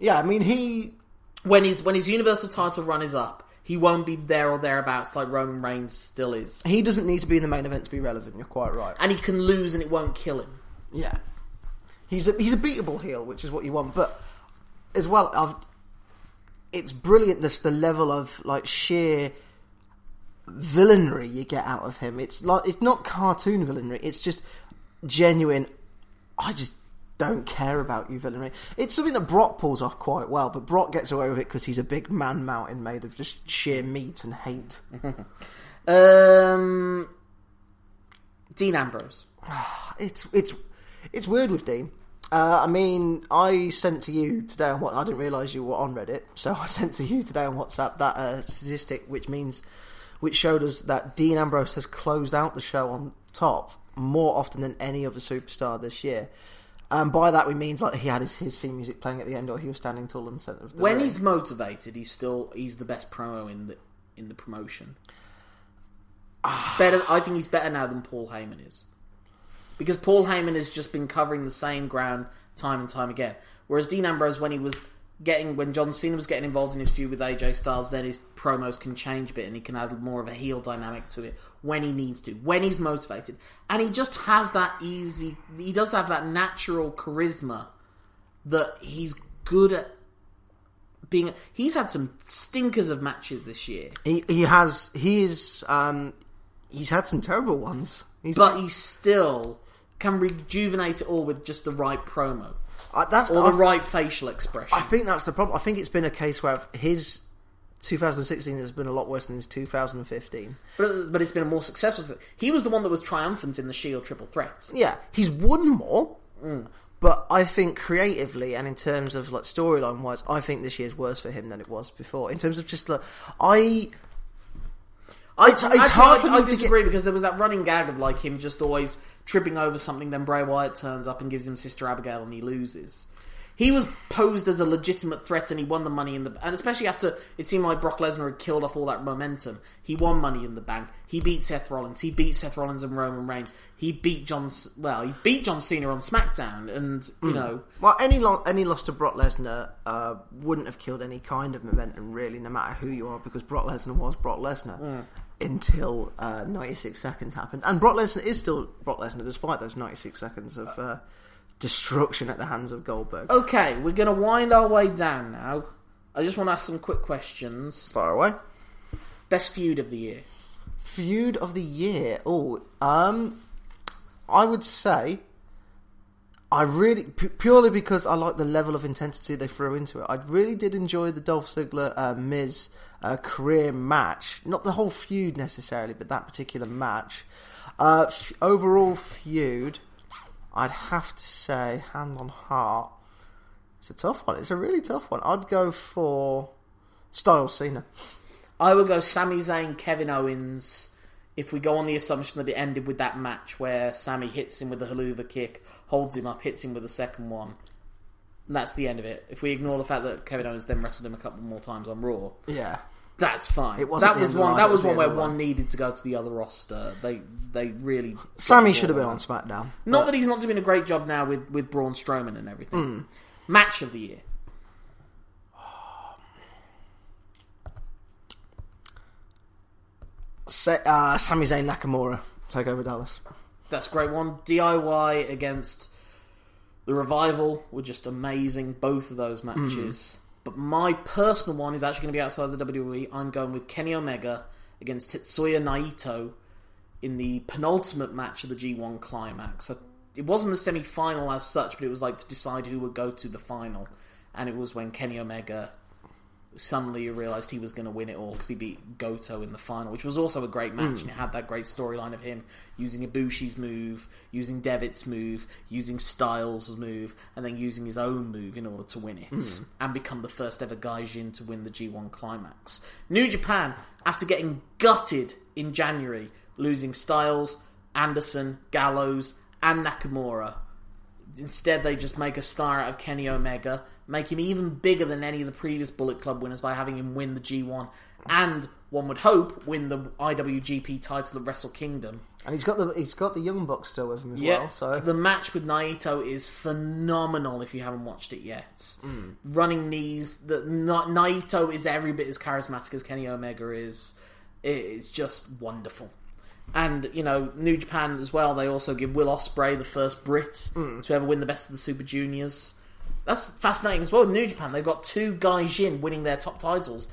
yeah I mean he When his when his Universal title run is up, he won't be there or thereabouts like Roman Reigns still is, he doesn't need to be in the main event to be relevant you're quite right and he can lose and it won't kill him. Yeah, he's a he's a beatable heel, which is what you want. But as well, I've, it's brilliant. This the level of like sheer villainry you get out of him. It's like it's not cartoon villainry. It's just genuine. I just don't care about you villainy. It's something that Brock pulls off quite well, but Brock gets away with it because he's a big man mountain made of just sheer meat and hate. Um, Dean Ambrose. it's it's it's weird with Dean. Uh, I mean, I sent to you today on what I didn't realise you were on Reddit, so I sent to you today on WhatsApp that uh, statistic, which means which showed us that Dean Ambrose has closed out the show on top more often than any other superstar this year. And by that we means like he had his, his theme music playing at the end, or he was standing tall in the centre of the When ring. he's motivated, he's still he's the best promo in the in the promotion. Ah. better, I think he's better now than Paul Heyman is, because Paul Heyman has just been covering the same ground time and time again. Whereas Dean Ambrose, when he was getting when John Cena was getting involved in his feud with AJ Styles, then his promos can change a bit and he can add more of a heel dynamic to it when he needs to, when he's motivated, and he just has that easy. He does have that natural charisma that he's good at being. He's had some stinkers of matches this year, he he has he is um he's had some terrible ones. He's, but he still can rejuvenate it all with just the right promo uh, that's or I- the right facial expression. I think that's the problem. I think it's been a case where his 2016 has been a lot worse than his 2015. But, but it's been a more successful. He was the one that was triumphant in the Shield triple threat. Yeah, he's won more, but I think creatively and in terms of like storyline wise, I think this year's worse for him than it was before. In terms of just like I. I, It's- it's actually, hard I, I to get- disagree because there was that running gag of like him just always tripping over something. Then Bray Wyatt turns up and gives him Sister Abigail, and he loses. He was posed as a legitimate threat, and he won the Money in the and especially after it seemed like Brock Lesnar had killed off all that momentum. He won Money in the Bank. He beat Seth Rollins. He beat Seth Rollins and Roman Reigns. He beat John. Well, he beat John Cena on SmackDown, and you know. Well, any lo- any loss to Brock Lesnar uh, wouldn't have killed any kind of momentum, really, no matter who you are, because Brock Lesnar was Brock Lesnar until uh, 96 seconds happened, and Brock Lesnar is still Brock Lesnar despite those 96 seconds of uh, destruction at the hands of Goldberg. Okay, we're gonna wind our way down now. I just want to ask some quick questions. Far away. Best feud of the year. Feud of the year. Oh, um, I would say I really pu- purely because I like the level of intensity they threw into it. I really did enjoy the Dolph Ziggler uh, Miz uh, career match. Not the whole feud necessarily, but that particular match. Uh, f- overall feud, I'd have to say, hand on heart, it's a tough one. It's a really tough one. I'd go for Styles Cena. I would go Sami Zayn, Kevin Owens. If we go on the assumption that it ended with that match where Sami hits him with a Helluva Kick, holds him up, hits him with a second one, and that's the end of it. If we ignore the fact that Kevin Owens then wrestled him a couple more times on Raw, Yeah. That's fine. It wasn't that was end of the one. That was was one where one needed to go to the other roster. They they really Sami should have been on of SmackDown. that. Not that he's not doing a great job now with with Braun Strowman and everything. Hmm. Match of the year. Sa- uh, Sami Zayn Nakamura TakeOver Dallas. That's a great one. DIY against the Revival were just amazing, both of those matches. But my personal one is actually going to be outside the WWE. I'm going with Kenny Omega against Tetsuya Naito in the penultimate match of the G1 Climax. It wasn't the semi final as such, but it was like to decide who would go to the final. And it was when Kenny Omega suddenly you realised he was going to win it all because he beat Goto in the final, which was also a great match, hmm. and it had that great storyline of him using Ibushi's move, using Devitt's move, using Styles' move, and then using his own move in order to win it, hmm. and become the first ever Gaijin to win the G1 climax. New Japan, after getting gutted in January, losing Styles, Anderson, Gallows, and Nakamura, Instead, they just make a star out of Kenny Omega, make him even bigger than any of the previous Bullet Club winners by having him win the G1, and one would hope win the IWGP title of Wrestle Kingdom. And he's got the he's got the Young Bucks still with him as Yeah, well. So the match with Naito is phenomenal. If you haven't watched it yet, hmm. running knees. The Na- Naito is every bit as charismatic as Kenny Omega is. It's just wonderful. And you know, New Japan as well. They also give Will Ospreay the first Brit mm. to ever win the Best of the Super Juniors. That's fascinating as well. With New Japan, they've got two Gaijin winning their top titles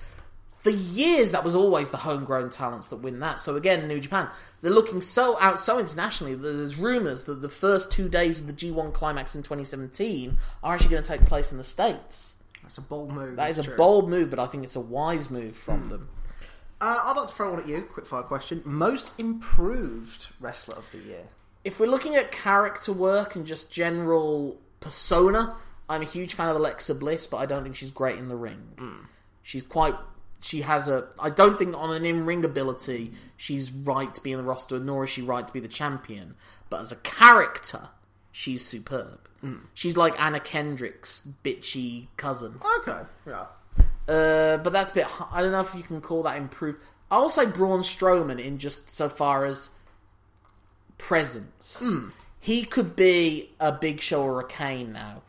for years that was always the homegrown talents that win that. So again, New Japan, they're looking so out so internationally. that There's rumours that the first two days of the G1 climax in 2017 are actually going to take place in the states. That's a bold move. That is a true. bold move, but I think it's a wise move from mm. them. Uh, I'd like to throw one at you. Quick fire question: Most improved wrestler of the year. If we're looking at character work and just general persona, I'm a huge fan of Alexa Bliss, but I don't think she's great in the ring. She's quite. She has a. I don't think on an in-ring ability she's right to be in the roster, nor is she right to be the champion. But as a character, she's superb. She's like Anna Kendrick's bitchy cousin. Okay, yeah. Uh, but that's a bit. I don't know if you can call that improved. I'll say Braun Strowman in just so far as presence. He could be a Big Show or a Kane now.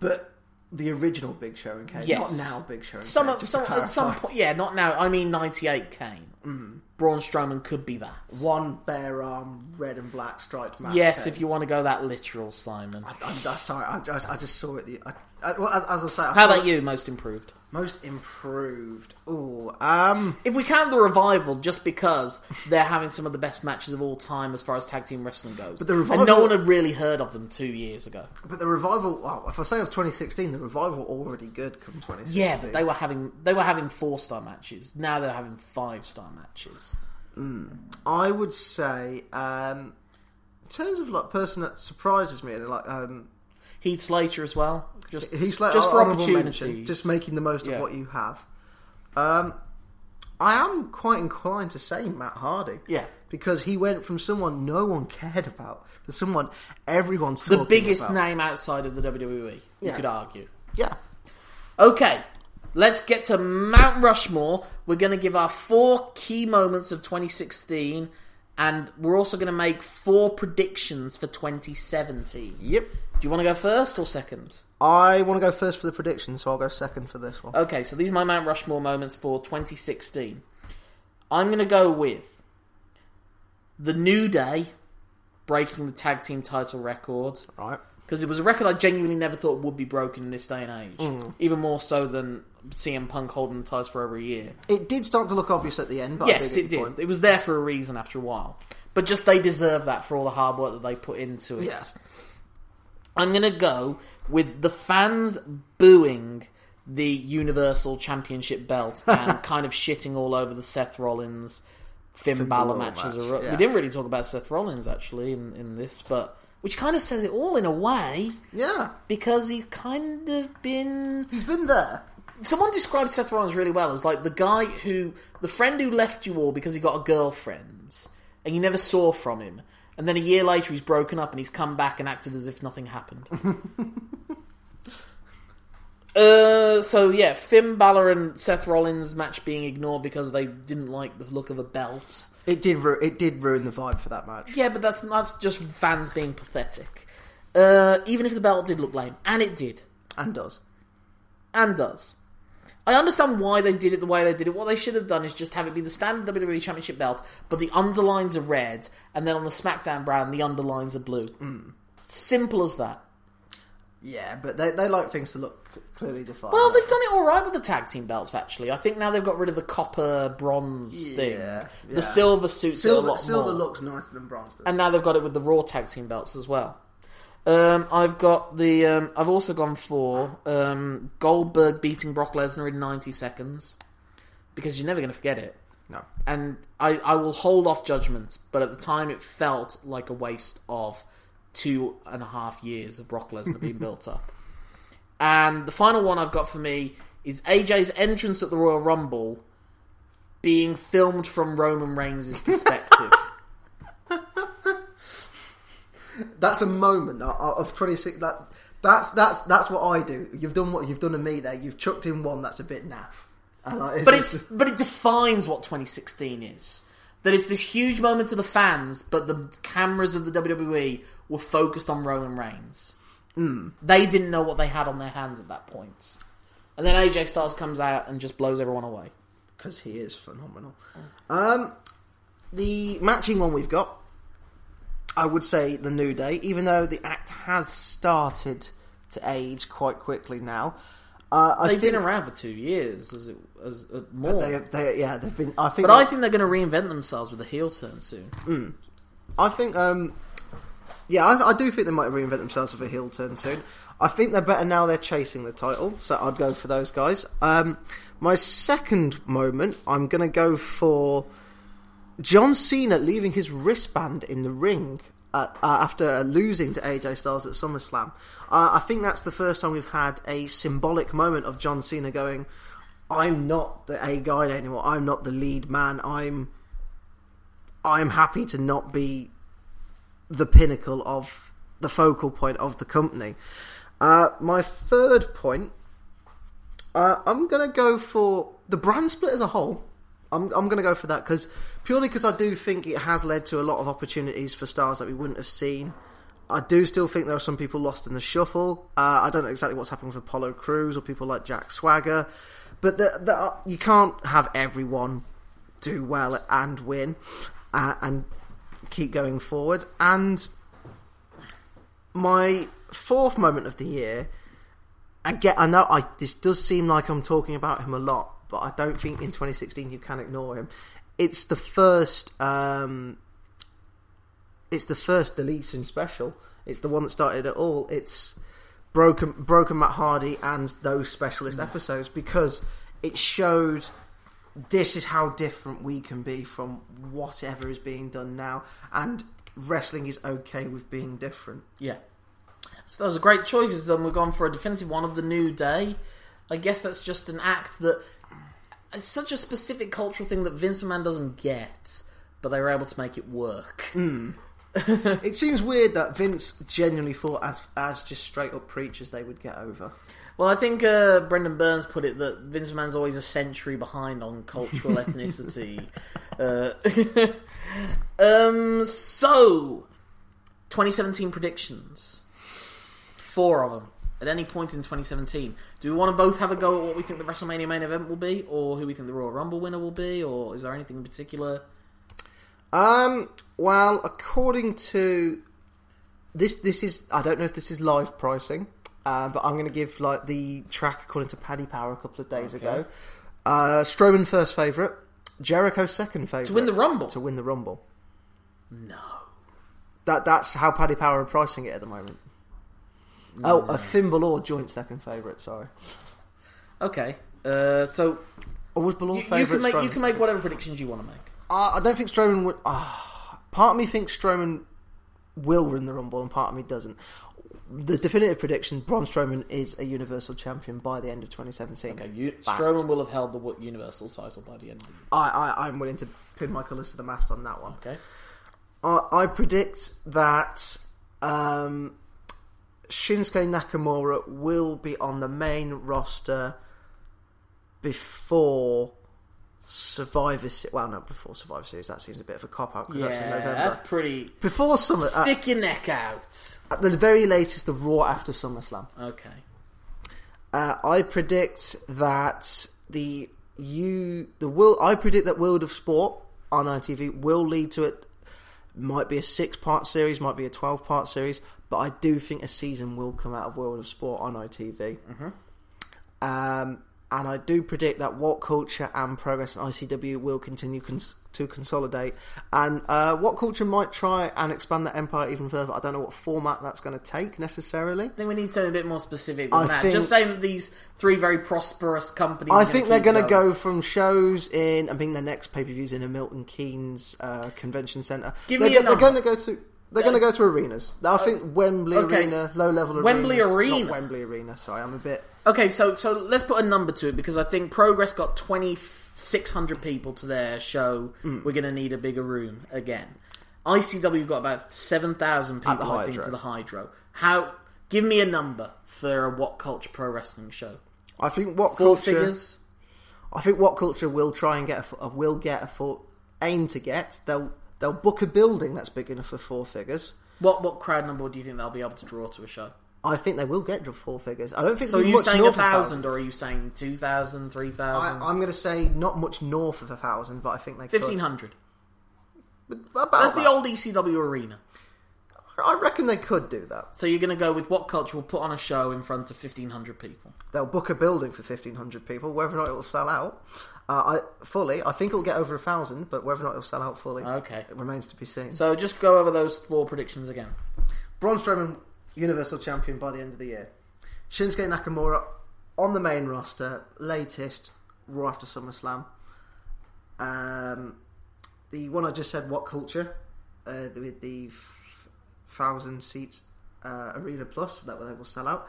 But the original Big Show and Kane, Yes. not now Big Show and Some, Kane. some at some point, yeah, not now. I mean, '98 Kane. Braun Strowman could be that. one bare arm, red and black striped mask. yes, if you want to go that literal, Simon. I'm, I'm sorry, I just, I just saw it. The, I, I, well, as, as I say, I How about it- you? Most improved. Most improved. Ooh, um, If we count the revival, just because they're having some of the best matches of all time as far as tag team wrestling goes, But the and no one had really heard of them two years ago. but the revival. Well, if I say of 2016, the revival already good come 2016. Yeah, but they were having they were having four star matches. Now they're having five star matches. I would say, um, in terms of like person that surprises me, and like um, Heath Slater as well. Just he's like just for opportunity, just making the most Yeah. of what you have. Um, I am quite inclined to say Matt Hardy. Yeah. because he went from someone no one cared about to someone everyone's the biggest about. name outside of the WWE. You Yeah. could argue. Yeah, Okay, let's get to Mount Rushmore. We're going to give our four key moments of 2016, and we're also going to make four predictions for 2017. yep. Do you want to go first or second? I want to go first for the prediction, so I'll go second for this one. Okay, so these are my Mount Rushmore moments for 2016. I'm going to go with The New Day breaking the tag team title record right. because it was a record I genuinely never thought would be broken in this day and age. Mm. Even more so than CM Punk holding the title for over a year. It did start to look obvious at the end, but yes, it did. point. It was there for a reason after a while. But just they deserve that for all the hard work that they put into it. Yeah. I'm going to go with the fans booing the Universal Championship belt and kind of shitting all over the Seth Rollins Finn, Balor Balor matches. match, are- yeah. We didn't really talk about Seth Rollins actually in, in this, but which kind of says it all in a way Yeah, because he's kind of been he's been there. someone described Seth Rollins really well as like the guy who the friend who left you all because he got a girlfriend and you never saw from him and then a year later he's broken up and he's come back and acted as if nothing happened uh so yeah Finn Balor and Seth Rollins match being ignored because they didn't like the look of a belt It did. Ru- it did ruin the vibe for that match. yeah but that's that's just fans being pathetic uh even if the belt did look lame and it did and does. and does. I understand why they did it the way they did it. What they should have done is just have it be the standard WWE Championship belt, but the underlines are red, and then on the SmackDown brand, the underlines are blue. Mm. Simple as that. Yeah, but they they like things to look clearly defined. Well, they've done it all right with the tag team belts. Actually, I think now they've got rid of the copper bronze thing. Yeah, yeah. The silver suits are a silver lot silver more. looks nicer than bronze. Does. and now they've got it with the Raw tag team belts as well. Um, I've got the. Um, I've also gone for um, Goldberg beating Brock Lesnar in ninety seconds because you're never going to forget it. no, And I, I will hold off judgment, but at the time it felt like a waste of two and a half years of Brock Lesnar being built up. And the final one I've got for me is AJ's entrance at the Royal Rumble being filmed from Roman Reigns' perspective. That's a moment of- of twenty six. That that's that's that's what I do. You've done what you've done to me there. You've chucked in one that's a bit naff. Like, But just- it's but it defines what 2016 is. That it's this huge moment to the fans, but the cameras of the WWE were focused on Roman Reigns. They didn't know what they had on their hands at that point. And then AJ Styles comes out and just blows everyone away. because he is phenomenal. Um, the matching one we've got, I would say the New Day, even though the act has started to age quite quickly now. Uh, I They've think been around for two years, as it as uh, more. They, they, yeah, they've been. I think. but I think they're going to reinvent themselves with a heel turn soon. I think, um, yeah, I, I do think they might reinvent themselves with a heel turn soon. I think they're better now they're chasing the title, so I'd go for those guys. Um, my second moment, I'm going to go for John Cena leaving his wristband in the ring uh, after losing to AJ Styles at SummerSlam. Uh, I think that's the first time we've had a symbolic moment of John Cena going, "I'm not the A guy anymore. I'm not the lead man. I'm, I'm happy to not be the pinnacle of the focal point of the company." Uh, my third point uh, I'm gonna go for the brand split as a whole. I'm I'm gonna go for that because purely because I do think it has led to a lot of opportunities for stars that we wouldn't have seen. I do still think there are some people lost in the shuffle. Uh, I don't know exactly what's happened with Apollo Crews or people like Jack Swagger, but the, the, uh, you can't have everyone do well and win uh, and keep going forward. And my fourth moment of the year I get. I know. I this does seem like I'm talking about him a lot, but I don't think in 2016 you can ignore him. It's the first. Um, it's the first deletion special. It's the one that started it all. It's broken, broken Matt Hardy and those specialist episodes because it showed this is how different we can be from whatever is being done now, and wrestling is okay with being different. Yeah. So those are great choices. And we've gone for a definitive one of the New Day. I guess that's just an act that it's such a specific cultural thing that Vince McMahon doesn't get, but they were able to make it work. It seems weird that Vince genuinely thought as as just straight up preachers they would get over. Well, I think uh, Brendan Burns put it that Vince McMahon's always a century behind on cultural ethnicity. Uh, um, so, 2017 predictions. Four of them. At any point in 2017. Do we want to both have a go at what we think the WrestleMania main event will be, or who we think the Royal Rumble winner will be, or is there anything in particular? Um. Well, according to this, this is I don't know if this is live pricing, uh, but I'm going to give like the track according to Paddy Power a couple of days ago. Uh, Strowman first favorite, Jericho second favorite To win the Rumble? To win the Rumble. No. That that's how Paddy Power are pricing it at the moment. Oh, a Finn Balor joint second favorite. Sorry. Okay. Uh, so Or was Balor you, you favorite? can make you can make whatever predictions you want to make. Uh, I don't think Strowman would. Uh, part of me thinks Strowman will win the Rumble, and part of me doesn't. The definitive prediction: Braun Strowman is a Universal Champion by the end of 2017. Okay, you, Fact. Strowman will have held the wo- Universal title by the end of the year. I, I, I'm willing to pin my colours to the mast on that one. Okay. I, I predict that um, Shinsuke Nakamura will be on the main roster before Survivor Series. Well, no, before Survivor Series. That seems a bit of a cop out because Yeah, that's in November. that's pretty. Before Summer, at, Stick your neck out. at the very latest, the Raw after SummerSlam. Okay. Uh, I predict that the you the will I predict that World of Sport on ITV will lead to it. Might be a six part series, might be a twelve part series, but I do think a season will come out of World of Sport on ITV. Um, and I do predict that WhatCulture and Progress and ICW will continue cons- to consolidate. And uh, WhatCulture might try and expand that empire even further. I don't know what format that's going to take necessarily. I think we need something a bit more specific than I that. think- Just saying that these three very prosperous companies. I think they're going to go from shows in. I think their next pay per views in a Milton Keynes uh, convention centre. Give they're me a they're going to go to. They're going to go to arenas. I think Wembley okay. Arena, low level arena. Wembley Arena? Not Wembley Arena. Sorry, I'm a bit. Okay, so so let's put a number to it because I think Progress got twenty six hundred people to their show. Hmm. We're going to need a bigger room again. ICW got about seven thousand people, I think, to the Hydro. How? Give me a number for a WhatCulture Pro Wrestling show. I think what Four culture. figures. I think WhatCulture will try and get a, will get a full aim to get. They'll they'll book a building that's big enough for four figures. What what crowd number do you think they'll be able to draw to a show? I think they will get to four figures. I don't think So are it'll be you much saying a thousand, or are you saying two thousand, three I, thousand, I'm going to say not much north of a thousand, but I think they could. fifteen hundred? That's that. the old ECW arena. I reckon they could do that. So you're going to go with WhatCulture will put on a show in front of 1,500 people? They'll book a building for fifteen hundred people. Whether or not it will sell out, uh, I fully, I think it'll get over a thousand. But whether or not it'll sell out fully, Okay. it remains to be seen. So just go over those four predictions again. Braun Strowman, Universal Champion by the end of the year. Shinsuke Nakamura on the main roster, latest Raw after SummerSlam. Um, the one I just said, WhatCulture, uh, with the f- thousand seats uh, Arena Plus, that they will sell out.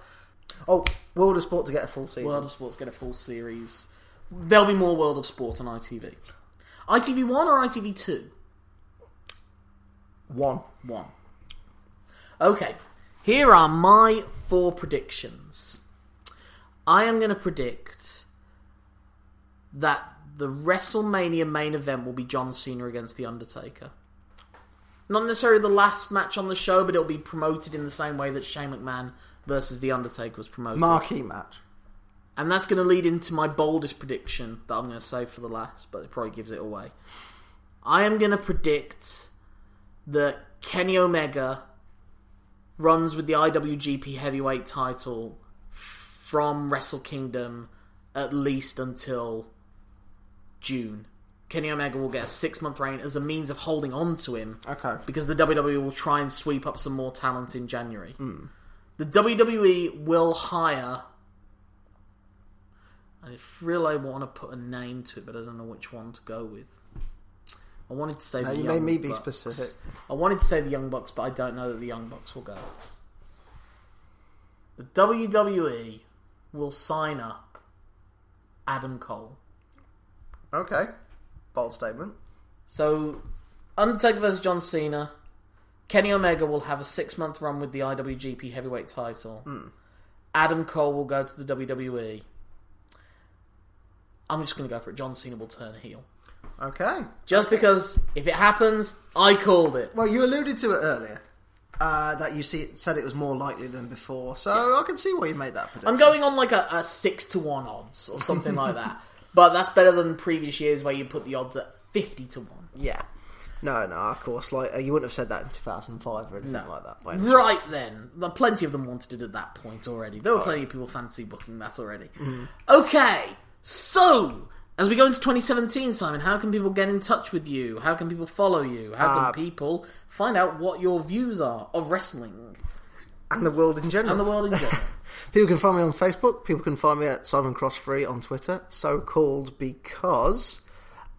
Oh, World of Sport to get a full season. World of Sports to get a full series. There'll be more World of Sport on ITV. ITV one or ITV two? One. One. Okay, here are my four predictions. I am going to predict that the WrestleMania main event will be John Cena against The Undertaker. Not necessarily the last match on the show, but it'll be promoted in the same way that Shane McMahon versus The Undertaker was promoted. Marquee match. And that's going to lead into my boldest prediction that I'm going to save for the last, but it probably gives it away. I am going to predict that Kenny Omega runs with the IWGP Heavyweight title from Wrestle Kingdom at least until June. Kenny Omega will get a six month reign as a means of holding on to him Okay. because the WWE will try and sweep up some more talent in January. Hmm. The WWE will hire. I feel I want to put a name to it, but I don't know which one to go with. I wanted to say No, the you Young made me be Bucks. specific. I wanted to say the Young Bucks, but I don't know that the Young Bucks will go. The WWE will sign up Adam Cole. Okay. Bold statement. So, Undertaker versus John Cena. Kenny Omega will have a six month run with the IWGP Heavyweight title. Hmm. Adam Cole will go to the WWE. I'm just going to go for it. John Cena will turn heel. Okay. Just because if it happens, I called it. Well, you alluded to it earlier. Uh, that you see, said it was more likely than before, so I can see why you made that prediction. I'm going on like a, a six to one odds or something like that. But that's better than previous years where you put the odds at 50 to 1. Yeah. No, no, of course. Like uh, you wouldn't have said that in 2005 or anything No. like that. Right then, plenty of them wanted it at that point already. There were plenty of people fancy booking that already. Okay, so as we go into 2017, Simon, how can people get in touch with you? How can people follow you? How can Uh, people find out what your views are of wrestling and the world in general. and the world in general? People can find me on Facebook. People can find me at Simon Cross Free on Twitter. So called because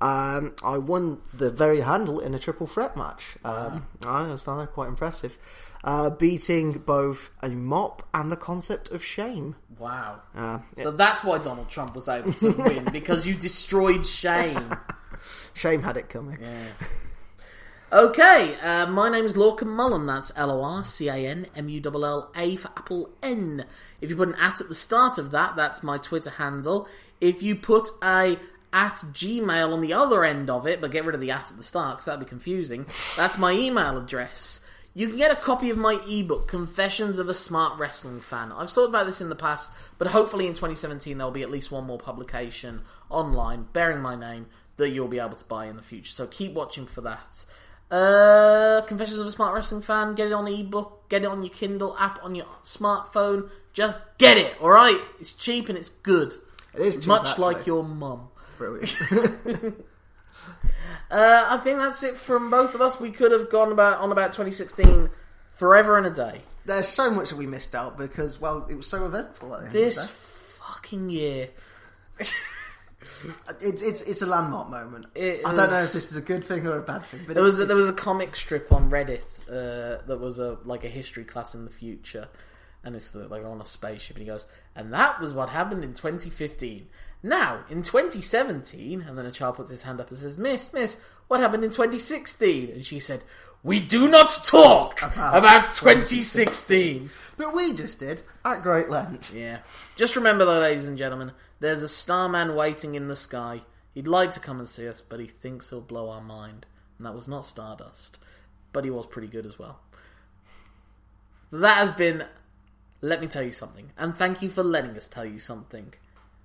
um, I won the very handle in a triple threat match. Um, I was uh, quite impressive, uh, beating both a mop and the concept of shame. wow. Uh, So that's why Donald Trump was able to win because you destroyed shame. shame had it coming. Okay, uh, my name's Lorcan Mullen. That's L O R C A N M U L L A for Apple N. If you put an at at the start of that, that's my Twitter handle. If you put a at Gmail on the other end of it, but get rid of the at at the start because that'd be confusing, that's my email address. You can get a copy of my ebook, Confessions of a Smart Wrestling Fan. I've thought about this in the past, but hopefully in 2017 there'll be at least one more publication online bearing my name that you'll be able to buy in the future. So keep watching for that. Uh, Confessions of a Smart Wrestling Fan. Get it on ebook. Get it on your Kindle app on your smartphone. Just get it. All right. It's cheap and it's good. It is cheap, much actually. like your mum. Uh, I think that's it from both of us. We could have gone about on about 2016 forever and a day. There's so much that we missed out because, well, it was so eventful. At the end This fucking year. it's it's it's a landmark moment. It I don't know if this is a good thing or a bad thing, but There it's, was a, there was a comic strip on Reddit uh, that was a like a history class in the future, and it's the, like on a spaceship, and he goes, and that was what happened in 2015. Now in 2017, and then a child puts his hand up and says, "Miss, Miss, what happened in 2016?" And she said, "We do not talk about, 2016." But we just did at great length. Yeah. Just remember, though, ladies and gentlemen, there's a starman waiting in the sky. He'd like to come and see us, but he thinks he'll blow our mind. And that was not Stardust. But he was pretty good as well. That has been Let Me Tell You Something. And thank you for letting us tell you something.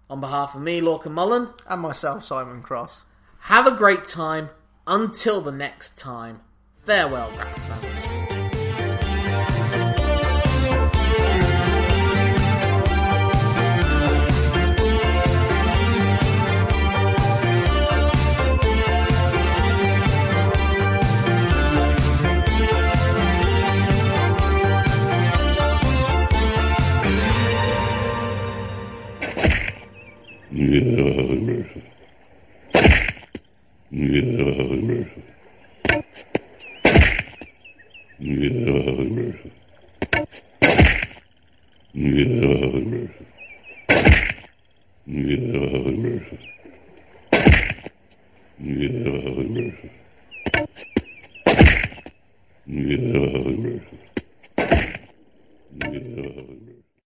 On behalf of me, Lorcan Mullen, And myself, Simon Cross. have a great time. Until the next time, farewell, Rapper fans. Yeah.